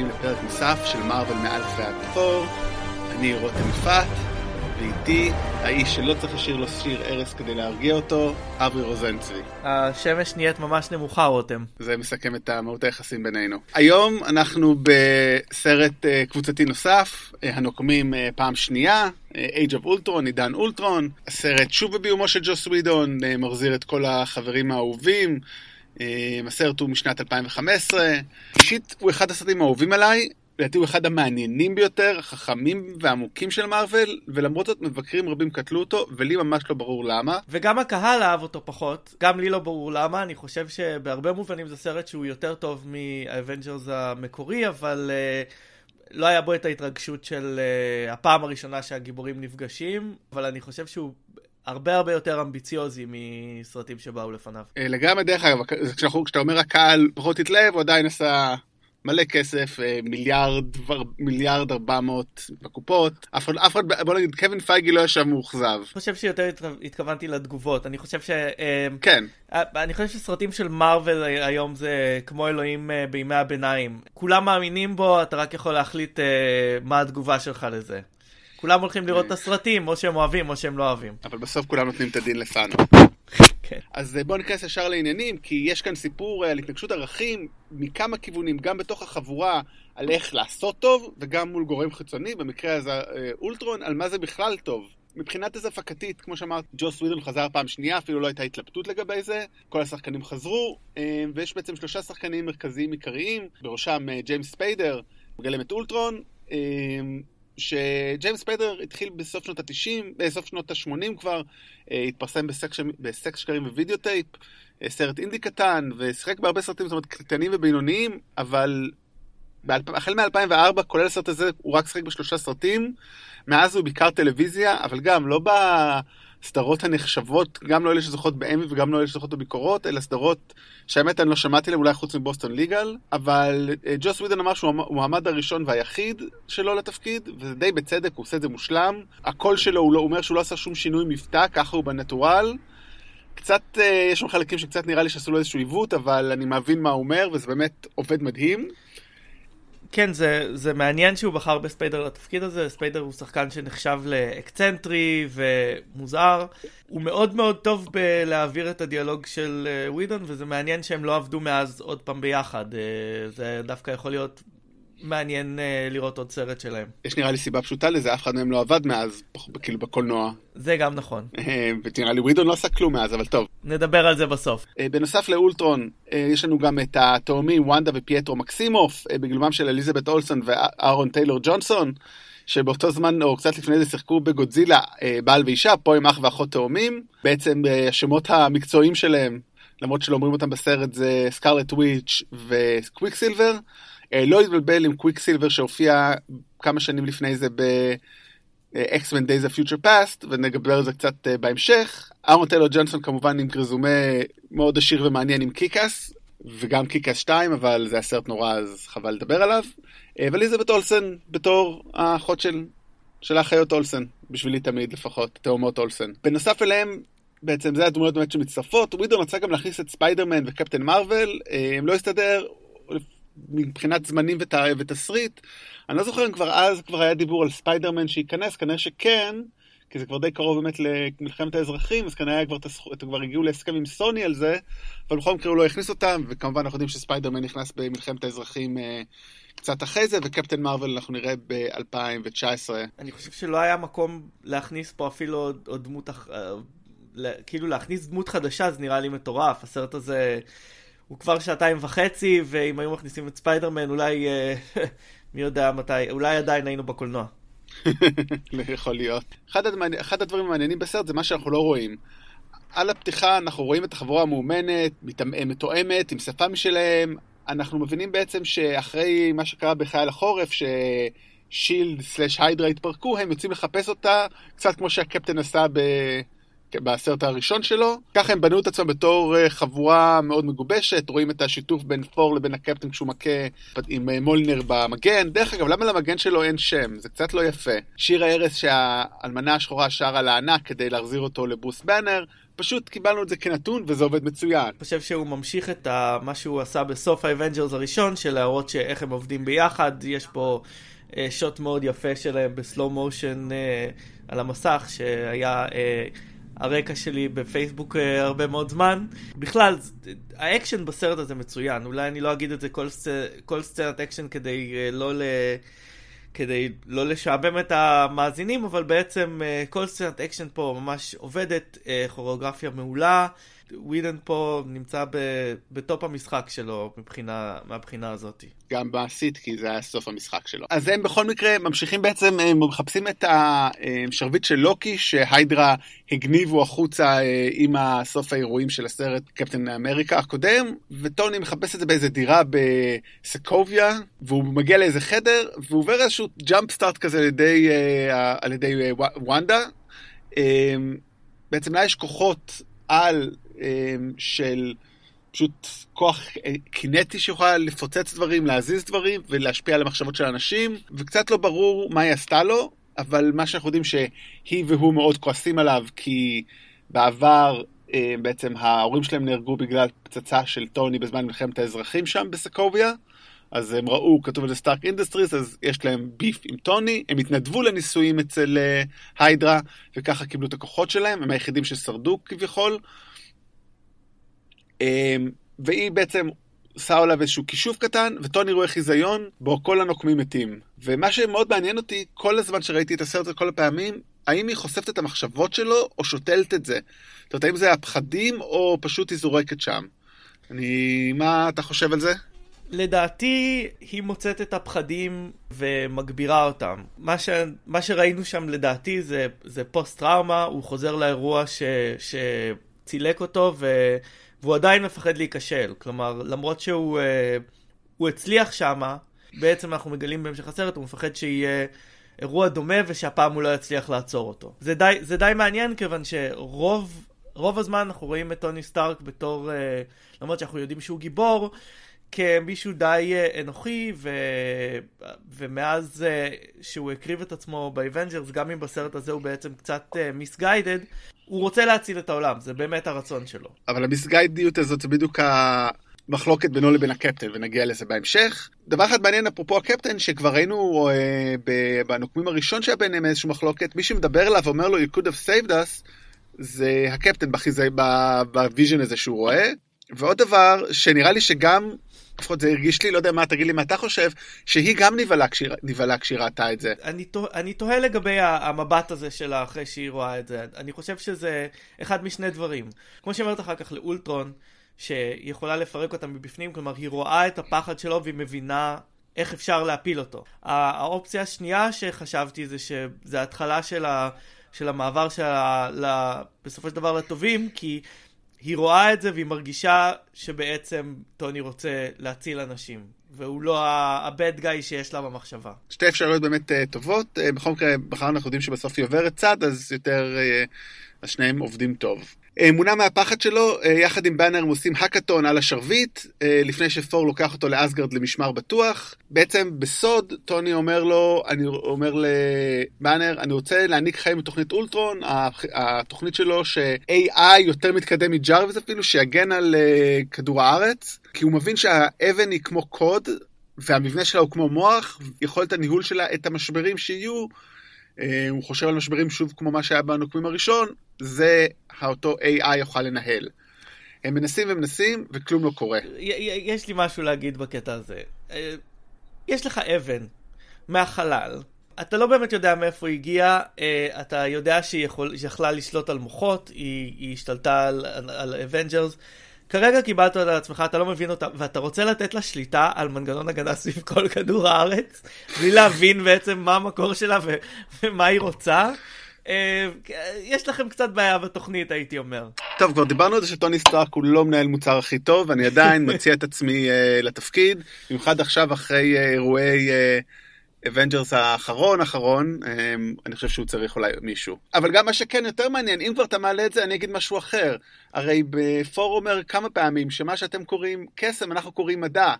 הבאים לפרק נוסף של מארוול מעל בכור. אני רותם יפעת, ואיתי האיש שלא צריך לשיר לו שיר ארס כדי להרגיע אותו, אברי רוזנצבי. השמש נהיית ממש נמוכה, רותם. זה מסכם את מהות היחסים בינינו. היום אנחנו בסרט uh, קבוצתי נוסף, uh, הנוקמים uh, פעם שנייה, Age of Ultron, עידן אולטרון. הסרט שוב בביומו של ג'וס ווידון, מחזיר את כל החברים האהובים. אה, הסרט הוא משנת 2015. אישית הוא אחד הסרטים האהובים עליי, לדעתי הוא אחד המעניינים ביותר, החכמים והעמוקים של מארוול, ולמרות זאת מבקרים רבים קטלו אותו, ולי ממש לא ברור למה. וגם הקהל אהב אותו פחות, גם לי לא ברור למה, אני חושב שבהרבה מובנים זה סרט שהוא יותר טוב מהאבנג'רס המקורי, אבל אה, לא היה בו את ההתרגשות של אה, הפעם הראשונה שהגיבורים נפגשים, אבל אני חושב שהוא... הרבה הרבה יותר אמביציוזי מסרטים שבאו לפניו. לגמרי, דרך אגב, כשאתה אומר הקהל פחות התלהב, הוא עדיין עשה מלא כסף, אה, מיליארד, מיליארד ארבע מאות בקופות. אף אחד, אף אחד, בוא נגיד, קווין פייגי לא ישב מאוכזב. אני חושב שיותר התכוונתי לתגובות. אני חושב ש... אה, כן. אה, אני חושב שסרטים של מארוול היום זה כמו אלוהים בימי הביניים. כולם מאמינים בו, אתה רק יכול להחליט מה התגובה שלך לזה. כולם הולכים לראות את הסרטים, או שהם אוהבים או שהם לא אוהבים. אבל בסוף כולם נותנים את הדין לפאנו. כן. אז בואו ניכנס ישר לעניינים, כי יש כאן סיפור על התנגשות ערכים מכמה כיוונים, גם בתוך החבורה, על איך לעשות טוב, וגם מול גורם חיצוני, במקרה הזה אולטרון, על מה זה בכלל טוב. מבחינת איזה הפקתית, כמו שאמרת, ג'וס ווידון חזר פעם שנייה, אפילו לא הייתה התלבטות לגבי זה. כל השחקנים חזרו, ויש בעצם שלושה שחקנים מרכזיים עיקריים, בראשם ג'יימס ספיידר, מגלם את אולטרון, שג'יימס ספיידר התחיל בסוף שנות ה-90, בסוף שנות ה-80 כבר, התפרסם בסקס, בסקס שקרים ווידאו טייפ, סרט אינדי קטן, ושיחק בהרבה סרטים, זאת אומרת, קטנים ובינוניים, אבל החל מ-2004, כולל הסרט הזה, הוא רק שיחק בשלושה סרטים. מאז הוא בעיקר טלוויזיה, אבל גם לא בסדרות הנחשבות, גם לא אלה שזוכות באמי וגם לא אלה שזוכות בביקורות, אלא סדרות שהאמת אני לא שמעתי עליהן, אולי חוץ מבוסטון ליגל, אבל ג'וס ווידן אמר שהוא המועמד הראשון והיחיד שלו לתפקיד, וזה די בצדק, הוא עושה את זה מושלם. הקול שלו, הוא, לא, אומר שהוא לא עשה שום שינוי מבטא, ככה הוא ב natural. קצת, יש שם חלקים שקצת נראה לי שעשו לו איזשהו עיוות, אבל אני מבין מה הוא אומר, וזה באמת עובד מדהים. כן, זה, זה מעניין שהוא בחר בספיידר לתפקיד הזה, ספיידר הוא שחקן שנחשב לאקצנטרי ומוזר. הוא מאוד מאוד טוב בלהעביר את הדיאלוג של ווידון, וזה מעניין שהם לא עבדו מאז עוד פעם ביחד. זה דווקא יכול להיות מעניין uh, לראות עוד סרט שלהם. יש נראה לי סיבה פשוטה לזה, אף אחד מהם לא עבד מאז, כאילו בקולנוע. זה גם נכון. ונראה לי ווידון לא עשה כלום מאז, אבל טוב. נדבר על זה בסוף. Uh, בנוסף לאולטרון, uh, יש לנו גם את התאומים וונדה ופייטרו מקסימוף, uh, בגלומם של אליזבת אולסון ואהרון טיילור ג'ונסון. שבאותו זמן, או קצת לפני זה, שיחקו בגודזילה בעל ואישה, פה עם אח ואחות תאומים. בעצם השמות המקצועיים שלהם, למרות שלא אומרים אותם בסרט, זה סקארלט וויץ' וקוויק סילבר. לא התבלבל עם קוויק סילבר שהופיע כמה שנים לפני זה ב-X-Men Days of Future Past, ונדבר על זה קצת בהמשך. ארון טיילור ג'ונסון כמובן עם רזומה מאוד עשיר ומעניין עם קיקאס, וגם קיקאס 2, אבל זה הסרט נורא אז חבל לדבר עליו. ואליזבת אולסן בתור האחות של, של האחיות אולסן, בשבילי תמיד לפחות, תאומות אולסן. בנוסף אליהם, בעצם זה הדמויות באמת שמצטרפות, ווידן רצה גם להכניס את ספיידרמן וקפטן מארוול, הם לא הסתדר, מבחינת זמנים ות, ותסריט. אני לא זוכר אם כבר אז כבר היה דיבור על ספיידרמן שייכנס, כנראה שכן, כי זה כבר די קרוב באמת למלחמת האזרחים, אז כנראה כבר, כבר הגיעו להסכם עם סוני על זה, אבל בכל מקרה הוא לא הכניס אותם, וכמובן אנחנו יודעים שספיידרמן נכנס במלחמת האזרחים אה, קצת אחרי זה, וקפטן מרוויל אנחנו נראה ב-2019. אני חושב שלא היה מקום להכניס פה אפילו עוד, עוד דמות, אה, כאילו להכניס דמות חדשה, זה נראה לי מטורף, הסרט הזה... הוא כבר שעתיים וחצי, ואם היו מכניסים את ספיידרמן, אולי, מי יודע מתי, אולי עדיין היינו בקולנוע. יכול להיות. אחד, הדמעני, אחד הדברים המעניינים בסרט זה מה שאנחנו לא רואים. על הפתיחה אנחנו רואים את החבורה המאומנת, מתואמת, עם שפה משלהם. אנחנו מבינים בעצם שאחרי מה שקרה בחייל החורף, ששילד סלאש היידרה התפרקו, הם יוצאים לחפש אותה, קצת כמו שהקפטן עשה ב... בסרט הראשון שלו. ככה הם בנו את עצמם בתור אה, חבורה מאוד מגובשת, רואים את השיתוף בין פור לבין הקפטן כשהוא מכה עם אה, מולנר במגן. דרך אגב, למה למגן שלו אין שם? זה קצת לא יפה. שיר ההרס שהאלמנה השחורה שרה לענק כדי להחזיר אותו לברוס באנר, פשוט קיבלנו את זה כנתון וזה עובד מצוין. אני חושב שהוא ממשיך את מה שהוא עשה בסוף האבנג'רס הראשון, של להראות שאיך הם עובדים ביחד, יש פה אה, שוט מאוד יפה שלהם ב slow motion אה, על המסך, שהיה אה, הרקע שלי בפייסבוק אה, הרבה מאוד זמן. בכלל, האקשן בסרט הזה מצוין, אולי אני לא אגיד את זה כל, כל סצנת אקשן כדי אה, לא ל... כדי לא לשעבם את המאזינים, אבל בעצם אה, כל סצנת אקשן פה ממש עובדת, כוריאוגרפיה מעולה. ווידן פה נמצא בטופ המשחק שלו מבחינה, מהבחינה הזאת. גם בעשית, כי זה היה סוף המשחק שלו. אז הם בכל מקרה ממשיכים בעצם, הם מחפשים את השרביט של לוקי, שהיידרה הגניבו החוצה אה, עם סוף האירועים של הסרט קפטן אמריקה הקודם, וטוני מחפש את זה באיזה דירה בסקוביה, והוא מגיע לאיזה חדר, והוא עובר איזשהו jump start כזה על ידי, אה, על ידי אה, וונדה. בעצם לה יש כוחות על של פשוט כוח אה, קינטי שיכולה לפוצץ דברים, להזיז דברים ולהשפיע על המחשבות של אנשים, וקצת לא ברור מה היא עשתה לו, אבל מה שאנחנו יודעים שהיא ואח שלה מאוד כועסים עליו, כי בעבר אה, בעצם ההורים שלהם נהרגו בגלל פצצה של טוני בזמן מלחמת האזרחים שם בסקוביה. אז הם ראו, כתוב על זה סטארק אינדסטריס, אז יש להם beef עם טוני, הם התנדבו לניסויים אצל אה, היידרה, וככה קיבלו את הכוחות שלהם, הם היחידים ששרדו כביכול. אמ, והיא בעצם עושה עליו איזשהו כישוף קטן, וטוני רואה חיזיון, בו כל הנוקמים מתים. ומה שמאוד מעניין אותי, כל הזמן שראיתי את הסרט כל הפעמים, האם היא חושפת את המחשבות שלו, או שותלת את זה? זאת אומרת, האם זה הפחדים, או פשוט היא זורקת שם? אני... מה אתה חושב על זה? לדעתי, היא מוצאת את הפחדים ומגבירה אותם. מה, ש... מה שראינו שם לדעתי זה, זה פוסט-טראומה, הוא חוזר לאירוע ש... שצילק אותו, ו... והוא עדיין מפחד להיכשל. כלומר, למרות שהוא uh, הצליח שמה, בעצם אנחנו מגלים בהמשך הסרט, הוא מפחד שיהיה אירוע דומה ושהפעם הוא לא יצליח לעצור אותו. זה די, זה די מעניין כיוון שרוב רוב הזמן אנחנו רואים את טוני סטארק בתור, uh, למרות שאנחנו יודעים שהוא גיבור, כמישהו די uh, אנוכי, ו... ומאז שהוא הקריב את עצמו באבנג'רס, גם אם בסרט הזה הוא בעצם קצת misguided, אה, הוא רוצה להציל את העולם, זה באמת הרצון שלו. אבל המסגיידיות הזאת זה בדיוק המחלוקת בינו לבין הקפטן, ונגיע לזה בהמשך. דבר אחד מעניין אפרופו הקפטן, שכבר ראינו אה, בנוקמים הראשון שהיה ביניהם איזושהי מחלוקת, מי שמדבר אליו ואומר לו you could have saved us, זה הקפטן ב vision הזה שהוא רואה. ועוד דבר, שנראה לי שגם לפחות זה הרגיש לי, לא יודע מה, תגיד לי מה אתה חושב, שהיא גם נבהלה כשהיא ראתה את זה. אני, תוה, אני תוהה לגבי המבט הזה שלה אחרי שהיא רואה את זה. אני חושב שזה אחד משני דברים. כמו שהיא אומרת אחר כך לאולטרון, שהיא יכולה לפרק אותה מבפנים, כלומר היא רואה את הפחד שלו והיא מבינה איך אפשר להפיל אותו. האופציה השנייה שחשבתי זה שזה ההתחלה של, ה, של המעבר שלה בסופו של דבר לטובים, כי היא רואה את זה והיא מרגישה שבעצם טוני רוצה להציל אנשים. והוא לא ה-bad guy שיש לה במחשבה. שתי אפשרויות באמת uh, טובות. Uh, בכל מקרה, בחרנו אנחנו יודעים שבסוף היא עוברת צד, אז יותר, uh, השניהם עובדים טוב. אה, מונע מהפחד שלו, אה, יחד עם באנר הם עושים האקתון על השרביט, אה, לפני שפור לוקח אותו לאסגרד למשמר בטוח. בעצם בסוד, טוני אומר לו, אני אומר לבאנר, אני רוצה להעניק חיים בתוכנית אולטרון, התוכנית שלו ש-AI יותר מתקדם מג'ארוויז אפילו, שיגן על כדור הארץ, כי הוא מבין שהאבן היא כמו קוד, והמבנה שלה הוא כמו מוח, יכולת הניהול שלה את המשברים שיהיו. הוא חושב על משברים שוב כמו מה שהיה בנוקמים הראשון, זה אותו AI יוכל לנהל. הם מנסים ומנסים, וכלום לא קורה. יש לי משהו להגיד בקטע הזה. אה, יש לך אבן מהחלל, אתה לא באמת יודע מאיפה היא הגיעה, אה, אתה יודע שהיא יכול, יכלה לשלוט על מוחות, היא, היא השתלטה על אבנג'רס. כרגע קיבלת אותה על עצמך, אתה לא מבין אותה, ואתה רוצה לתת לה שליטה על מנגנון הגנה סביב כל כדור הארץ, בלי להבין בעצם מה המקור שלה ומה היא רוצה. אה, יש לכם קצת בעיה בתוכנית, הייתי אומר. טוב, כבר דיברנו על זה שטוני סטארק הוא לא מנהל מוצר הכי טוב, ואני עדיין מציע את עצמי אה, לתפקיד, במיוחד עכשיו אחרי אה, אירועי אה, אבנג'רס האחרון אחרון, אמ, אני חושב שהוא צריך אולי מישהו. אבל גם מה שכן יותר מעניין, אם כבר אתה מעלה את זה, אני אגיד משהו אחר. הרי בת'ור אומר כמה פעמים שמה שאתם קוראים קסם, אנחנו קוראים מדע.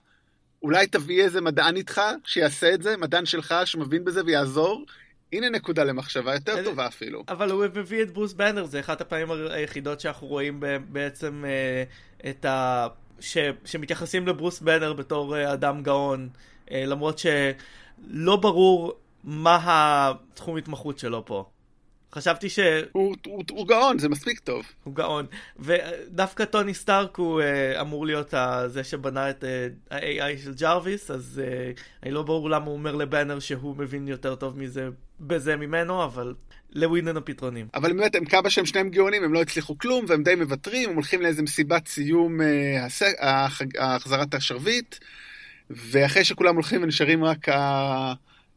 אולי תביא איזה מדען איתך שיעשה את זה, מדען שלך שמבין בזה ויעזור. הנה נקודה למחשבה יותר טובה אפילו. אבל הוא מביא את ברוס בנר, זה אחת הפעמים היחידות שאנחנו רואים בעצם אה, את ה... ש... שמתייחסים לברוס בנר בתור אה, אדם גאון, אה, למרות שלא ברור מה התחום התמחות שלו פה. חשבתי ש... הוא, הוא, הוא גאון, זה מספיק טוב. הוא גאון. ודווקא טוני סטארק הוא אה, אמור להיות אה, זה שבנה את אה, ה-AI של ג'רוויס, אז אה, אני לא ברור למה הוא אומר לבאנר שהוא מבין יותר טוב מזה, בזה ממנו, אבל לווידן הפתרונים. אבל באמת, הם כמה שהם שניהם גאונים, הם לא הצליחו כלום, והם די מוותרים, הם הולכים לאיזה מסיבת סיום uh, הס... החזרת השרביט, ואחרי שכולם הולכים ונשארים רק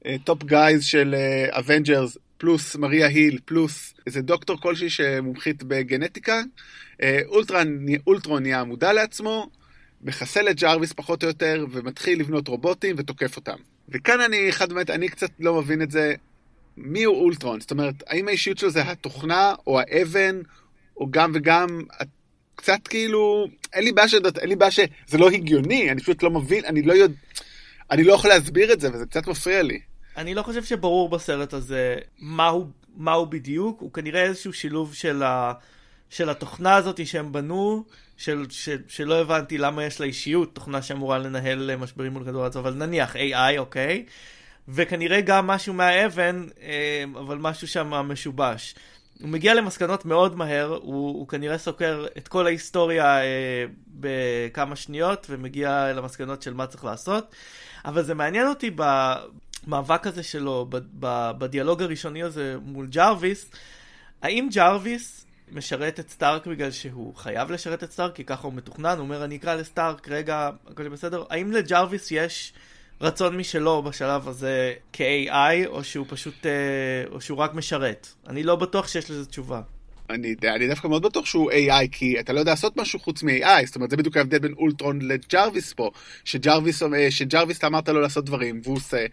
ה top guys של Avengers, פלוס מריה היל, פלוס איזה דוקטור כלשהי שמומחית בגנטיקה. אה, אולטרון, אולטרון נהיה מודע לעצמו, מחסל את ג'רוויס פחות או יותר, ומתחיל לבנות רובוטים ותוקף אותם. וכאן אני, אחד באמת, אני קצת לא מבין את זה. מי הוא אולטרון? זאת אומרת, האם האישיות שלו זה התוכנה, או האבן, או גם וגם, קצת כאילו, אין לי בעיה שדעת, אין לי בעיה שזה לא הגיוני, אני פשוט לא מבין, אני לא יודע, אני לא יכול להסביר את זה, וזה קצת מפריע לי. אני לא חושב שברור בסרט הזה מהו, מהו בדיוק, הוא כנראה איזשהו שילוב של, ה, של התוכנה הזאת שהם בנו, של, של, שלא הבנתי למה יש לה אישיות, תוכנה שאמורה לנהל משברים מול כדור הארץ, אבל נניח AI, אוקיי? וכנראה גם משהו מהאבן, אה, אבל משהו שם משובש. הוא מגיע למסקנות מאוד מהר, הוא, הוא כנראה סוקר את כל ההיסטוריה אה, בכמה שניות, ומגיע למסקנות של מה צריך לעשות. אבל זה מעניין אותי ב, המאבק הזה שלו, בדיאלוג הראשוני הזה מול ג'רוויס, האם ג'רוויס משרת את סטארק בגלל שהוא חייב לשרת את סטארק, כי ככה הוא מתוכנן, הוא אומר אני אקרא לסטארק, רגע, הכל בסדר? האם לג'רוויס יש רצון משלו בשלב הזה כ-AI, או שהוא פשוט, אה, או שהוא רק משרת? אני לא בטוח שיש לזה תשובה. אני, אני דווקא מאוד בטוח שהוא AI, כי אתה לא יודע לעשות משהו חוץ מ-AI, זאת אומרת, זה בדיוק ההבדל בין אולטרון לג'רוויס פה, שג'רוויס, שג'רוויס אתה אמרת לו לעשות דברים, והוא עושה,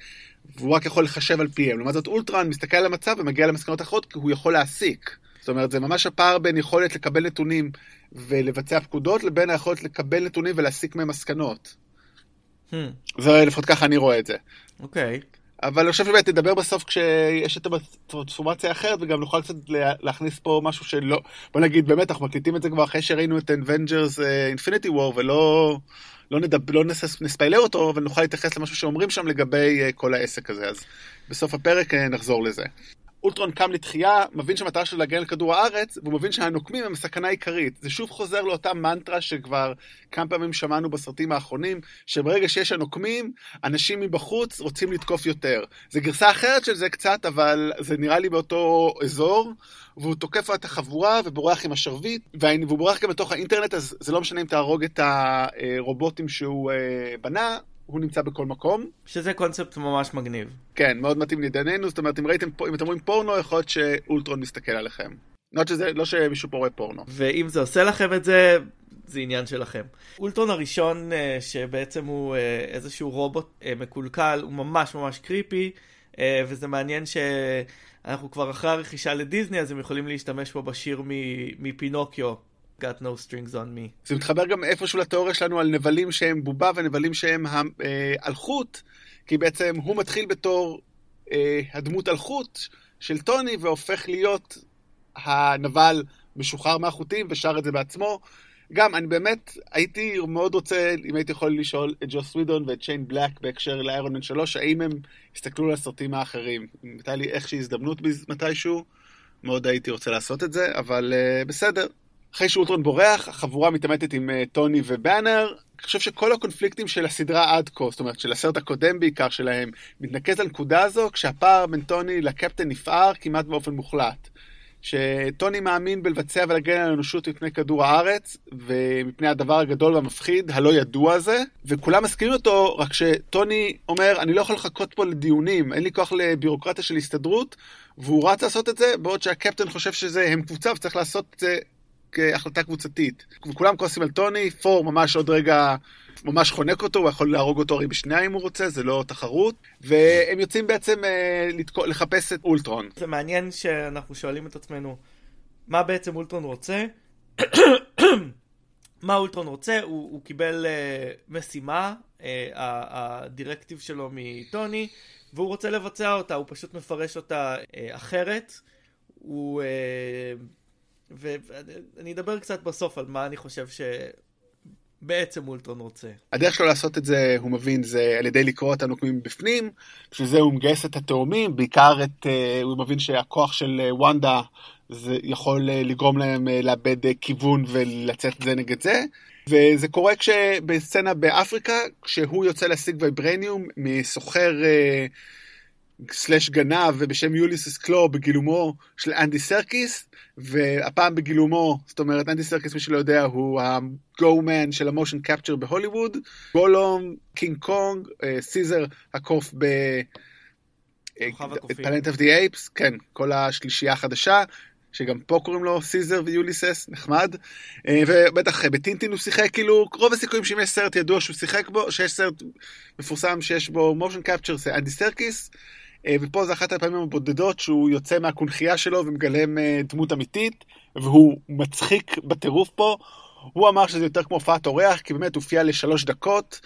והוא רק יכול לחשב על פיהם. לעומת זאת אולטרון מסתכל על המצב ומגיע למסקנות אחרות, כי הוא יכול להסיק. זאת אומרת, זה ממש הפער בין יכולת לקבל נתונים ולבצע פקודות, לבין היכולת לקבל נתונים ולהסיק מהם מסקנות. Hmm. זה לפחות ככה אני רואה את זה. אוקיי. Okay. אבל אני חושב שבאמת תדבר בסוף כשיש את הטרנספורמציה האחרת, וגם נוכל קצת להכניס פה משהו שלא, בוא נגיד, באמת, אנחנו מקליטים את זה כבר אחרי שראינו את Avengers Infinity War, ולא לא נדב, לא נס, נספיילר אותו, אבל נוכל להתייחס למשהו שאומרים שם לגבי uh, כל העסק הזה, אז בסוף הפרק uh, נחזור לזה. אולטרון קם לתחייה, מבין שהמטרה שלו להגן על כדור הארץ, והוא מבין שהנוקמים הם הסכנה העיקרית. זה שוב חוזר לאותה מנטרה שכבר כמה פעמים שמענו בסרטים האחרונים, שברגע שיש הנוקמים, אנשים מבחוץ רוצים לתקוף יותר. זה גרסה אחרת של זה קצת, אבל זה נראה לי באותו אזור, והוא תוקף את החבורה ובורח עם השרביט, והוא בורח גם בתוך האינטרנט, אז זה לא משנה אם תהרוג את הרובוטים שהוא אה, בנה, הוא נמצא בכל מקום. שזה קונספט ממש מגניב. כן, מאוד מתאים לענייננו, זאת אומרת, אם ראיתם, אם אתם רואים פורנו, יכול להיות שאולטרון מסתכל עליכם. לא, שזה, לא שמישהו פה רואה פורנו. ואם זה עושה לכם את זה, זה עניין שלכם. אולטרון הראשון, אה, שבעצם הוא אה, איזשהו רובוט אה, מקולקל, הוא ממש ממש קריפי, וזה מעניין שאנחנו כבר אחרי הרכישה לדיסני, אז הם יכולים להשתמש פה בשיר מפינוקיו, got no strings on me. זה מתחבר גם איפשהו לתיאוריה שלנו על נבלים שהם בובה ונבלים שהם אלחוט, כי בעצם הוא מתחיל בתור אה, הדמות אלחוט של טוני והופך להיות הנבל משוחרר מהחוטים ושר את זה בעצמו. גם, אני באמת הייתי מאוד רוצה, אם הייתי יכול לשאול את ג'וס ווידון ואת שיין בלק בהקשר לאיירון מן 3, האם הם הסתכלו על הסרטים האחרים. אם הייתה לי איכושהי הזדמנות מתישהו, מאוד הייתי רוצה לעשות את זה, אבל uh, בסדר, אחרי שאולטרון בורח, החבורה מתעמתת עם uh, טוני ובאנר. אני חושב שכל הקונפליקטים של הסדרה עד כה, זאת אומרת של הסרט הקודם בעיקר שלהם, מתנקז לנקודה הזו, כשהפער בין טוני לקפטן נפער כמעט באופן מוחלט. שטוני מאמין בלבצע ולהגן על האנושות מפני כדור הארץ, ומפני הדבר הגדול והמפחיד, הלא ידוע הזה, וכולם מסכימים אותו, רק שטוני אומר, אני לא יכול לחכות פה לדיונים, אין לי כוח לבירוקרטיה של הסתדרות, והוא רץ לעשות את זה, בעוד שהקפטן חושב שזה הם קבוצה וצריך לעשות את זה כהחלטה קבוצתית. וכולם כועסים על טוני, פור ממש עוד רגע ממש חונק אותו, הוא יכול להרוג אותו הרי בשנייה אם הוא רוצה, זה לא תחרות. והם יוצאים בעצם אה, לתקו, לחפש את אולטרון. זה מעניין שאנחנו שואלים את עצמנו, מה בעצם אולטרון רוצה? מה אולטרון רוצה? הוא, הוא קיבל uh, משימה, uh, הדירקטיב שלו מטוני, והוא רוצה לבצע אותה, הוא פשוט מפרש אותה uh, אחרת. הוא... Uh, ואני אדבר קצת בסוף על מה אני חושב שבעצם אולטרון רוצה. הדרך שלו לעשות את זה, הוא מבין, זה על ידי לקרוע את הנוקמים מבפנים, בשביל זה הוא מגייס את התאומים, בעיקר את, הוא מבין שהכוח של וונדה זה יכול לגרום להם לאבד כיוון ולצאת זה נגד זה. וזה קורה כשבסצנה באפריקה, כשהוא יוצא להשיג וייברניום מסוחר סלאש גנב ובשם יוליסס קלו בגילומו של אנדי סרקיס, והפעם בגילומו, זאת אומרת אנדי סרקיס מי שלא יודע הוא ה-go-man של המושן קפצ'ר בהוליווד, גולום, קינג קונג, סיזר הקוף ב... Planet of the Apes, כן, כל השלישייה החדשה, שגם פה קוראים לו סיזר ויוליסס, נחמד. ובטח בטינטין הוא שיחק, כאילו, רוב הסיכויים שאם יש סרט ידוע שהוא שיחק בו, שיש סרט מפורסם שיש בו motion capture זה אנדי סרקיס. ופה זה אחת הפעמים הבודדות שהוא יוצא מהקונכייה שלו ומגלם דמות אמיתית, והוא מצחיק בטירוף פה. הוא אמר שזה יותר כמו הופעת אורח, כי באמת הופיע לשלוש דקות.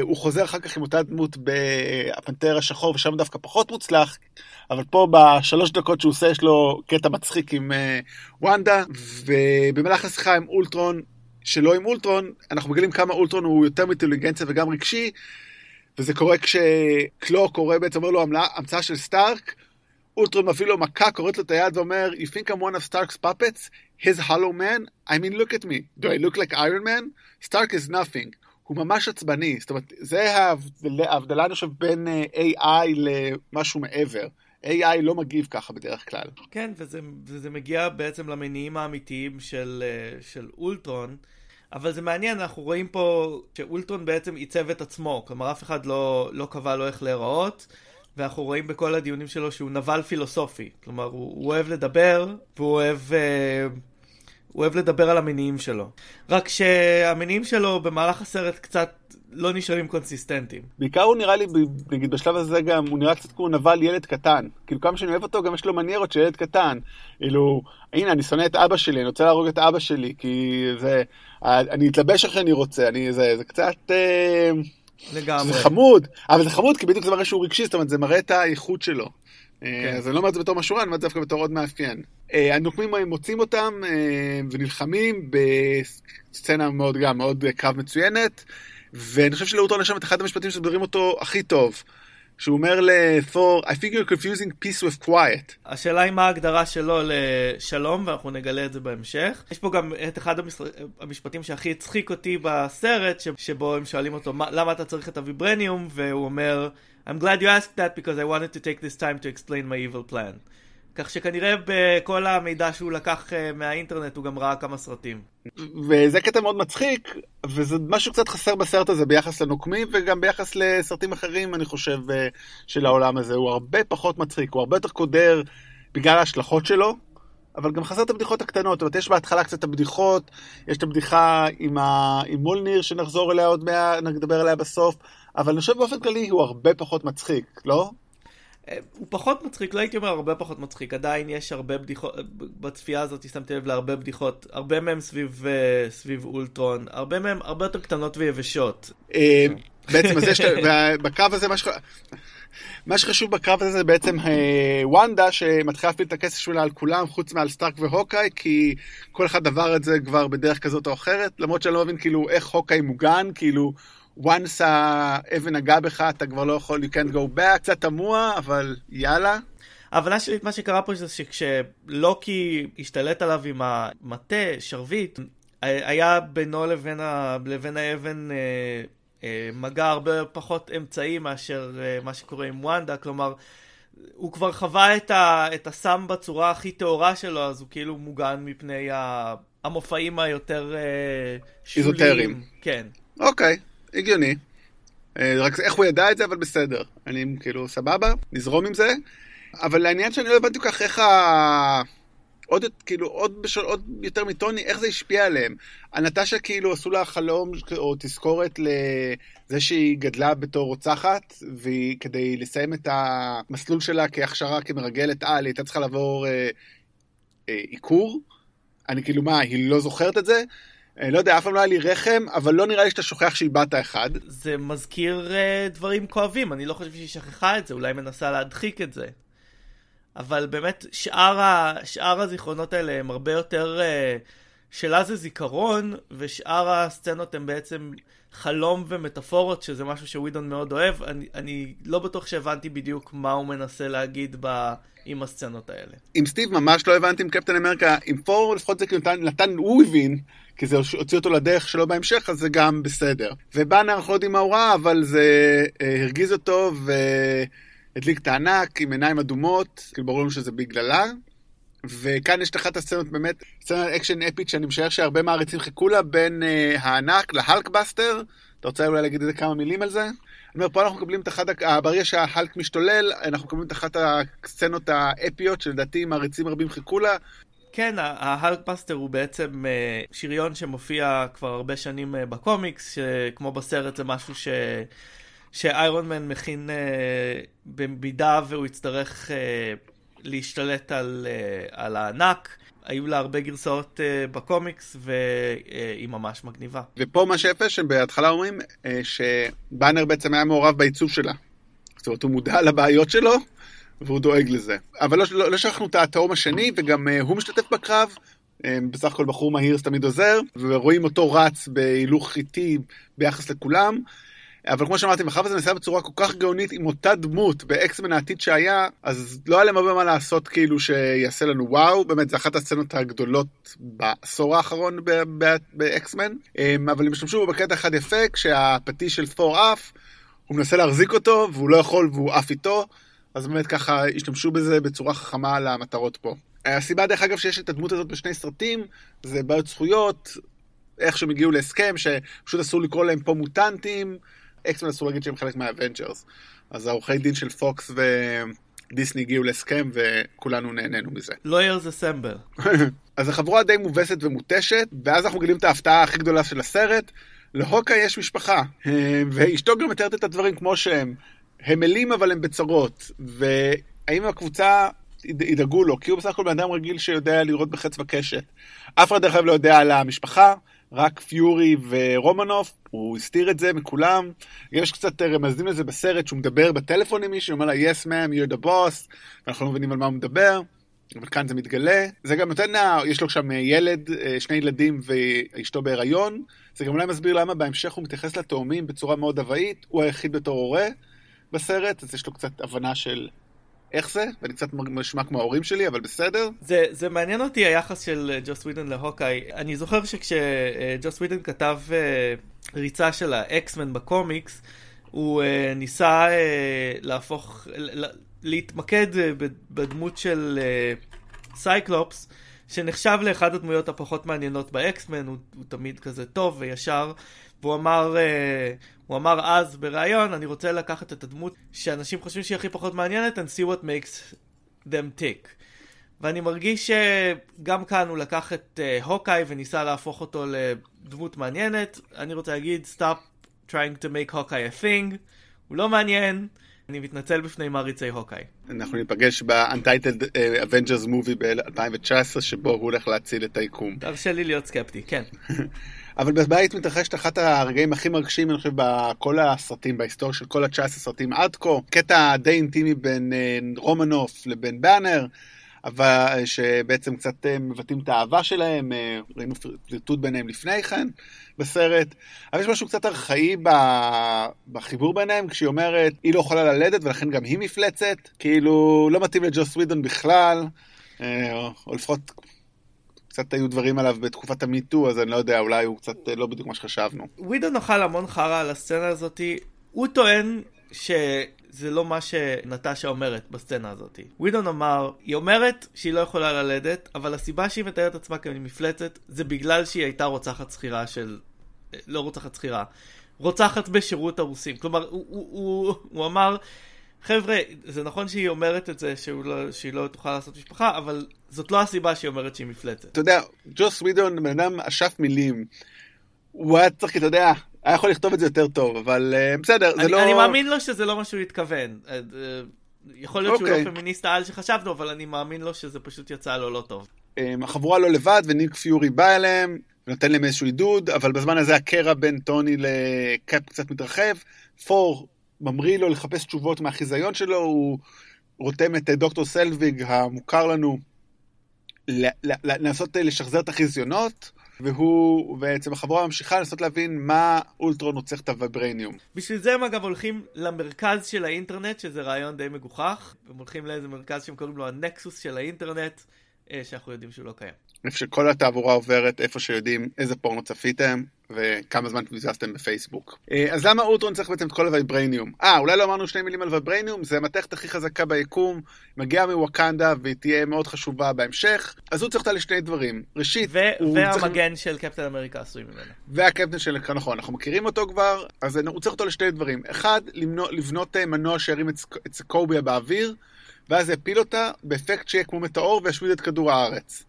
הוא חוזר אחר כך עם אותה דמות בפנתר השחור, ושם דווקא פחות מוצלח, אבל פה בשלוש דקות שהוא עושה, יש לו קטע מצחיק עם וונדה, ובמהלך השיחה עם אולטרון, שלא עם אולטרון, אנחנו מגלים כמה אולטרון הוא יותר מאינטליגנציה וגם רגשי, וזה קורה כשקלו קורא בעצם, אומר לו המצאה של סטארק, אולטרון מביא לו מכה, קוראת לו את היד ואומר, You think I'm one of Stark's puppets? His hollow man? I mean, look at me. Do I look like Iron Man? Stark is nothing. הוא ממש עצבני. זאת אומרת, זה ההבדלה, אני חושב, בין AI למשהו מעבר. AI לא מגיב ככה בדרך כלל. כן, וזה, וזה מגיע בעצם למניעים האמיתיים של, של אולטרון. אבל זה מעניין, אנחנו רואים פה שאולטרון בעצם עיצב את עצמו. כלומר, אף אחד לא, לא קבע לו איך להיראות. ואנחנו רואים בכל הדיונים שלו שהוא נבל פילוסופי. כלומר, הוא, הוא אוהב לדבר, והוא אוהב, אה, הוא אוהב לדבר על המניעים שלו. רק שהמניעים שלו במהלך הסרט קצת לא נשארים קונסיסטנטיים. בעיקר הוא נראה לי, נגיד בשלב הזה גם, הוא נראה קצת כמו נבל ילד קטן. כאילו כמה שאני אוהב אותו, גם יש לו מניירות של ילד קטן. כאילו, הנה, אני שונא את אבא שלי, אני רוצה להרוג את אבא שלי, כי זה... אני אתלבש איך שאני רוצה, אני... זה, זה קצת... אה... לגמרי. זה חמוד, אבל זה חמוד כי בדיוק זה מראה שהוא רגשי, זאת אומרת זה מראה את האיכות שלו. כן. אז אני לא אומר את זה בתור משהו רע, אני אומר את זה דווקא בתור עוד מאפיין. הנוקמים מוצאים אותם ונלחמים בסצנה מאוד גם, מאוד קרב מצוינת, ואני חושב שלאורטון יש שם את אחד המשפטים שמדברים אותו הכי טוב. שהוא אומר לתור, I think you're confusing peace with quiet. השאלה היא מה ההגדרה שלו לשלום, ואנחנו נגלה את זה בהמשך. יש פה גם את אחד המשפטים שהכי הצחיק אותי בסרט, שבו הם שואלים אותו, למה אתה צריך את הוויברניום? והוא אומר, I'm glad you asked that because I wanted to take this time to explain my evil plan. כך שכנראה בכל המידע שהוא לקח מהאינטרנט הוא גם ראה כמה סרטים. וזה קטע מאוד מצחיק, וזה משהו קצת חסר בסרט הזה ביחס לנוקמים וגם ביחס לסרטים אחרים, אני חושב, של העולם הזה. הוא הרבה פחות מצחיק, הוא הרבה יותר קודר בגלל ההשלכות שלו, אבל גם חסר את הבדיחות הקטנות. זאת אומרת, יש בהתחלה קצת את הבדיחות, יש את הבדיחה עם, ה... עם מולניר שנחזור אליה עוד מעט, נדבר עליה בסוף, אבל אני חושב באופן כללי הוא הרבה פחות מצחיק, לא? הוא פחות מצחיק, לא הייתי אומר הרבה פחות מצחיק, עדיין יש הרבה בדיחות, בצפייה הזאת שמתי לב להרבה בדיחות, הרבה מהם סביב, סביב אולטרון, הרבה מהם הרבה יותר קטנות ויבשות. בעצם אז יש, בקרב הזה, מה שחשוב בקרב הזה זה בעצם וונדה שמתחילה להפעיל את הכסף שלה על כולם חוץ מעל סטארק והוקאי כי כל אחד עבר את זה כבר בדרך כזאת או אחרת למרות שאני לא מבין כאילו איך הוקאי מוגן כאילו once האבן נגע בך אתה כבר לא יכול, you can't go back, קצת תמוה, אבל יאללה. ההבנה שלי, מה שקרה פה זה שכשלוקי השתלט עליו עם המטה, שרביט, היה בינו לבין, ה... לבין האבן אה, אה, מגע הרבה פחות אמצעי מאשר אה, מה שקורה עם וונדה, כלומר, הוא כבר חווה את, ה... את הסם בצורה הכי טהורה שלו, אז הוא כאילו מוגן מפני ה... המופעים היותר אה, שוליים. איזוטריים. כן. אוקיי. Okay. הגיוני. רק איך הוא ידע את זה, אבל בסדר. אני כאילו, סבבה, נזרום עם זה. אבל העניין שאני לא הבנתי כל כך איך עוד, כאילו, עוד, בשל, עוד יותר מטוני, איך זה השפיע עליהם. הנטשה כאילו עשו לה חלום או תזכורת לזה שהיא גדלה בתור רוצחת, וכדי לסיים את המסלול שלה כהכשרה כמרגלת על, היא הייתה צריכה לעבור אה, אה, עיקור. אני כאילו, מה, היא לא זוכרת את זה? אני לא יודע, אף פעם לא היה לי רחם, אבל לא נראה לי שאתה שוכח שאיבדת אחד. זה מזכיר uh, דברים כואבים, אני לא חושב שהיא שכחה את זה, אולי מנסה להדחיק את זה. אבל באמת, שאר, ה... שאר הזיכרונות האלה הם הרבה יותר... Uh, שלה זה זיכרון, ושאר הסצנות הם בעצם חלום ומטאפורות, שזה משהו שווידון מאוד אוהב. אני, אני לא בטוח שהבנתי בדיוק מה הוא מנסה להגיד ב... עם הסצנות האלה. עם סטיב ממש לא הבנתי עם קפטן אמריקה, עם פור לפחות זה כאילו נתן, נתן, הוא הבין, כי זה הוציא אותו לדרך שלו בהמשך, אז זה גם בסדר. ובאנר אנחנו לא יודעים מה הוא ראה, אבל זה אה, הרגיז אותו והדליק את הענק עם עיניים אדומות, כאילו ברור לנו שזה בגללה. וכאן יש את אחת הסצנות באמת, סצנת אקשן אפית שאני משער שהרבה מעריצים חיכו לה בין אה, הענק להלקבאסטר. אתה רוצה אולי להגיד איזה כמה מילים על זה? אני אומר, פה אנחנו מקבלים את אחת, ברגע שההלק משתולל, אנחנו מקבלים את אחת הסצנות האפיות שלדעתי מעריצים רבים חיכו לה. כן, ההלקבאסטר הוא בעצם אה, שריון שמופיע כבר הרבה שנים אה, בקומיקס, שכמו בסרט זה משהו ש... שאיירון מן מכין אה, במידה והוא יצטרך להשתלט על, על הענק. היו לה הרבה גרסאות uh, בקומיקס, והיא ממש מגניבה. ופה מה שיפה, שבהתחלה אומרים uh, שבאנר בעצם היה מעורב בעיצוב שלה. זאת אומרת, הוא מודע לבעיות שלו, והוא דואג לזה. אבל לא, לא, לא שכחנו את התאום השני, וגם uh, הוא משתתף בקרב. Um, בסך הכל בחור מהיר תמיד עוזר, ורואים אותו רץ בהילוך איטי ביחס לכולם. אבל כמו שאמרתי, מאחר וזה נעשה בצורה כל כך גאונית עם אותה דמות באקסמן העתיד שהיה, אז לא היה להם הרבה מה לעשות כאילו שיעשה לנו וואו, באמת זה אחת הסצנות הגדולות בעשור האחרון באקסמן, אמ, אבל הם השתמשו בקטע אחד יפה, כשהפטיש של פור עף, הוא מנסה להחזיק אותו והוא לא יכול והוא עף איתו, אז באמת ככה השתמשו בזה בצורה חכמה למטרות פה. הסיבה דרך אגב שיש את הדמות הזאת בשני סרטים, זה בעיות זכויות, איך שהם הגיעו להסכם, שפשוט אסור לקרוא להם פה מוטנטים, X-Men אסור להגיד שהם חלק מה Avengers. אז העורכי דין של פוקס ודיסני הגיעו להסכם וכולנו נהנינו מזה. lawyers assemble. אז החבורה די מובסת ומותשת, ואז אנחנו מגלים את ההפתעה הכי גדולה של הסרט. להוקה יש משפחה, ואשתו גם מתארת את הדברים כמו שהם. הם אלים אבל הם בצרות, והאם הקבוצה ידאגו לו, כי הוא בסך הכל בן אדם רגיל שיודע לראות בחץ וקשת. אף אחד דרך אגב לא יודע על המשפחה, רק פיורי ורומנוף, הוא הסתיר את זה מכולם. יש קצת רמזים לזה בסרט שהוא מדבר בטלפון עם מישהו, אומר לה, yes ma'am, you're the boss, ואנחנו לא מבינים על מה הוא מדבר, אבל כאן זה מתגלה. זה גם נותן, יש לו שם ילד, אה, שני ילדים ואשתו בהיריון. זה גם אולי מסביר למה בהמשך הוא מתייחס לתאומים בצורה מאוד הוואית, הוא היחיד בתור הורה בסרט, אז יש לו קצת הבנה של איך זה, ואני קצת נשמע כמו ההורים שלי, אבל בסדר. זה, זה מעניין אותי היחס של אה, ג'וס ווידן להוקאי. אני זוכר שכשג'וס ווידן כתב uh, ריצה של ה X-Men בקומיקס, הוא uh, ניסה uh, להפוך, להתמקד בדמות של סייקלופס. Uh, שנחשב לאחד הדמויות הפחות מעניינות ב X-Men, הוא, הוא תמיד כזה טוב וישר, והוא אמר, uh, הוא אמר אז בריאיון, אני רוצה לקחת את הדמות שאנשים חושבים שהיא הכי פחות מעניינת, and see what makes them tick. ואני מרגיש שגם כאן הוא לקח את uh, הוקאי וניסה להפוך אותו לדמות מעניינת. אני רוצה להגיד, stop trying to make הוקאי a thing, הוא לא מעניין. אני מתנצל בפני מעריצי הוקאי. אנחנו ניפגש ב-Untitled uh, Avengers Movie ב-2019, שבו הוא הולך להציל את היקום. תרשה לי להיות סקפטי, כן. אבל בבית מתרחשת אחת הרגעים הכי מרגשים, אני חושב, בכל הסרטים, בהיסטוריה של כל ה-19 סרטים עד כה. קטע די אינטימי בין uh, רומנוף לבין באנר. אבל שבעצם קצת אה, מבטאים את האהבה שלהם, אה, ראינו פליטות ביניהם לפני כן בסרט, אבל יש משהו קצת ארכאי בחיבור ביניהם, כשהיא אומרת, היא לא יכולה ללדת ולכן גם היא מפלצת, כאילו לא מתאים לג'וס ווידון בכלל, אה, או לפחות קצת היו דברים עליו בתקופת המיטו, אז אני לא יודע, אולי הוא קצת לא בדיוק מה שחשבנו. ווידון אכל המון חרא על הסצנה הזאתי, הוא טוען ש... זה לא מה שנטשה אומרת בסצנה הזאת. ווידון אמר, היא אומרת שהיא לא יכולה ללדת, אבל הסיבה שהיא מתארת עצמה כמפלצת זה בגלל שהיא הייתה רוצחת שכירה של... לא רוצחת שכירה, רוצחת בשירות הרוסים. כלומר, הוא, הוא, הוא, הוא אמר, חבר'ה, זה נכון שהיא אומרת את זה לא, שהיא לא תוכל לעשות משפחה, אבל זאת לא הסיבה שהיא אומרת שהיא מפלצת. אתה יודע, ג'וס ווידון בן אדם אשף מילים. הוא היה צריך, אתה יודע, היה יכול לכתוב את זה יותר טוב, אבל uh, בסדר, אני, זה לא... אני מאמין לו שזה לא מה שהוא התכוון. Uh, יכול להיות okay. שהוא לא אוקיי. פמיניסט העל שחשבנו, אבל אני מאמין לו שזה פשוט יצא לו לא טוב. Um, החבורה לא לבד, וניק פיורי בא אליהם, ונותן להם איזשהו עידוד, אבל בזמן הזה הקרע בין טוני לקאפ קצת מתרחב. ת'ור ממריא לו לחפש תשובות מהחיזיון שלו, הוא רותם את דוקטור סלוויג המוכר לנו לנסות לשחזר את החיזיונות. והוא, בעצם החבורה ממשיכה לנסות להבין מה אולטרון רוצה את הוויברניום. בשביל זה הם אגב הולכים למרכז של האינטרנט, שזה רעיון די מגוחך. הם הולכים לאיזה מרכז שהם קוראים לו הנקסוס של האינטרנט, אה, שאנחנו יודעים שהוא לא קיים. איפה שכל התעבורה עוברת, איפה שיודעים איזה פורנו צפיתם, וכמה זמן ביזזתם בפייסבוק. אה, אז למה אולטרון צריך בעצם את כל הוויברניום? אה, אולי לא אמרנו שני מילים על ויברניום, זה המתכת הכי חזקה ביקום, מגיעה מווקנדה והיא תהיה מאוד חשובה בהמשך, אז הוא צריך אותה לשני דברים. ראשית, ו- והמגן צריך... של קפטן אמריקה עשוי ממנו. והקפטן של, נכון, אנחנו מכירים אותו כבר, אז הוא צריך אותו לשני דברים. אחד, לבנות, אה, מנוע שירים את, את סקוביה באוויר, ואז יפיל אותה באפקט שיהיה כמו מטאור וישמיד את כדור הארץ.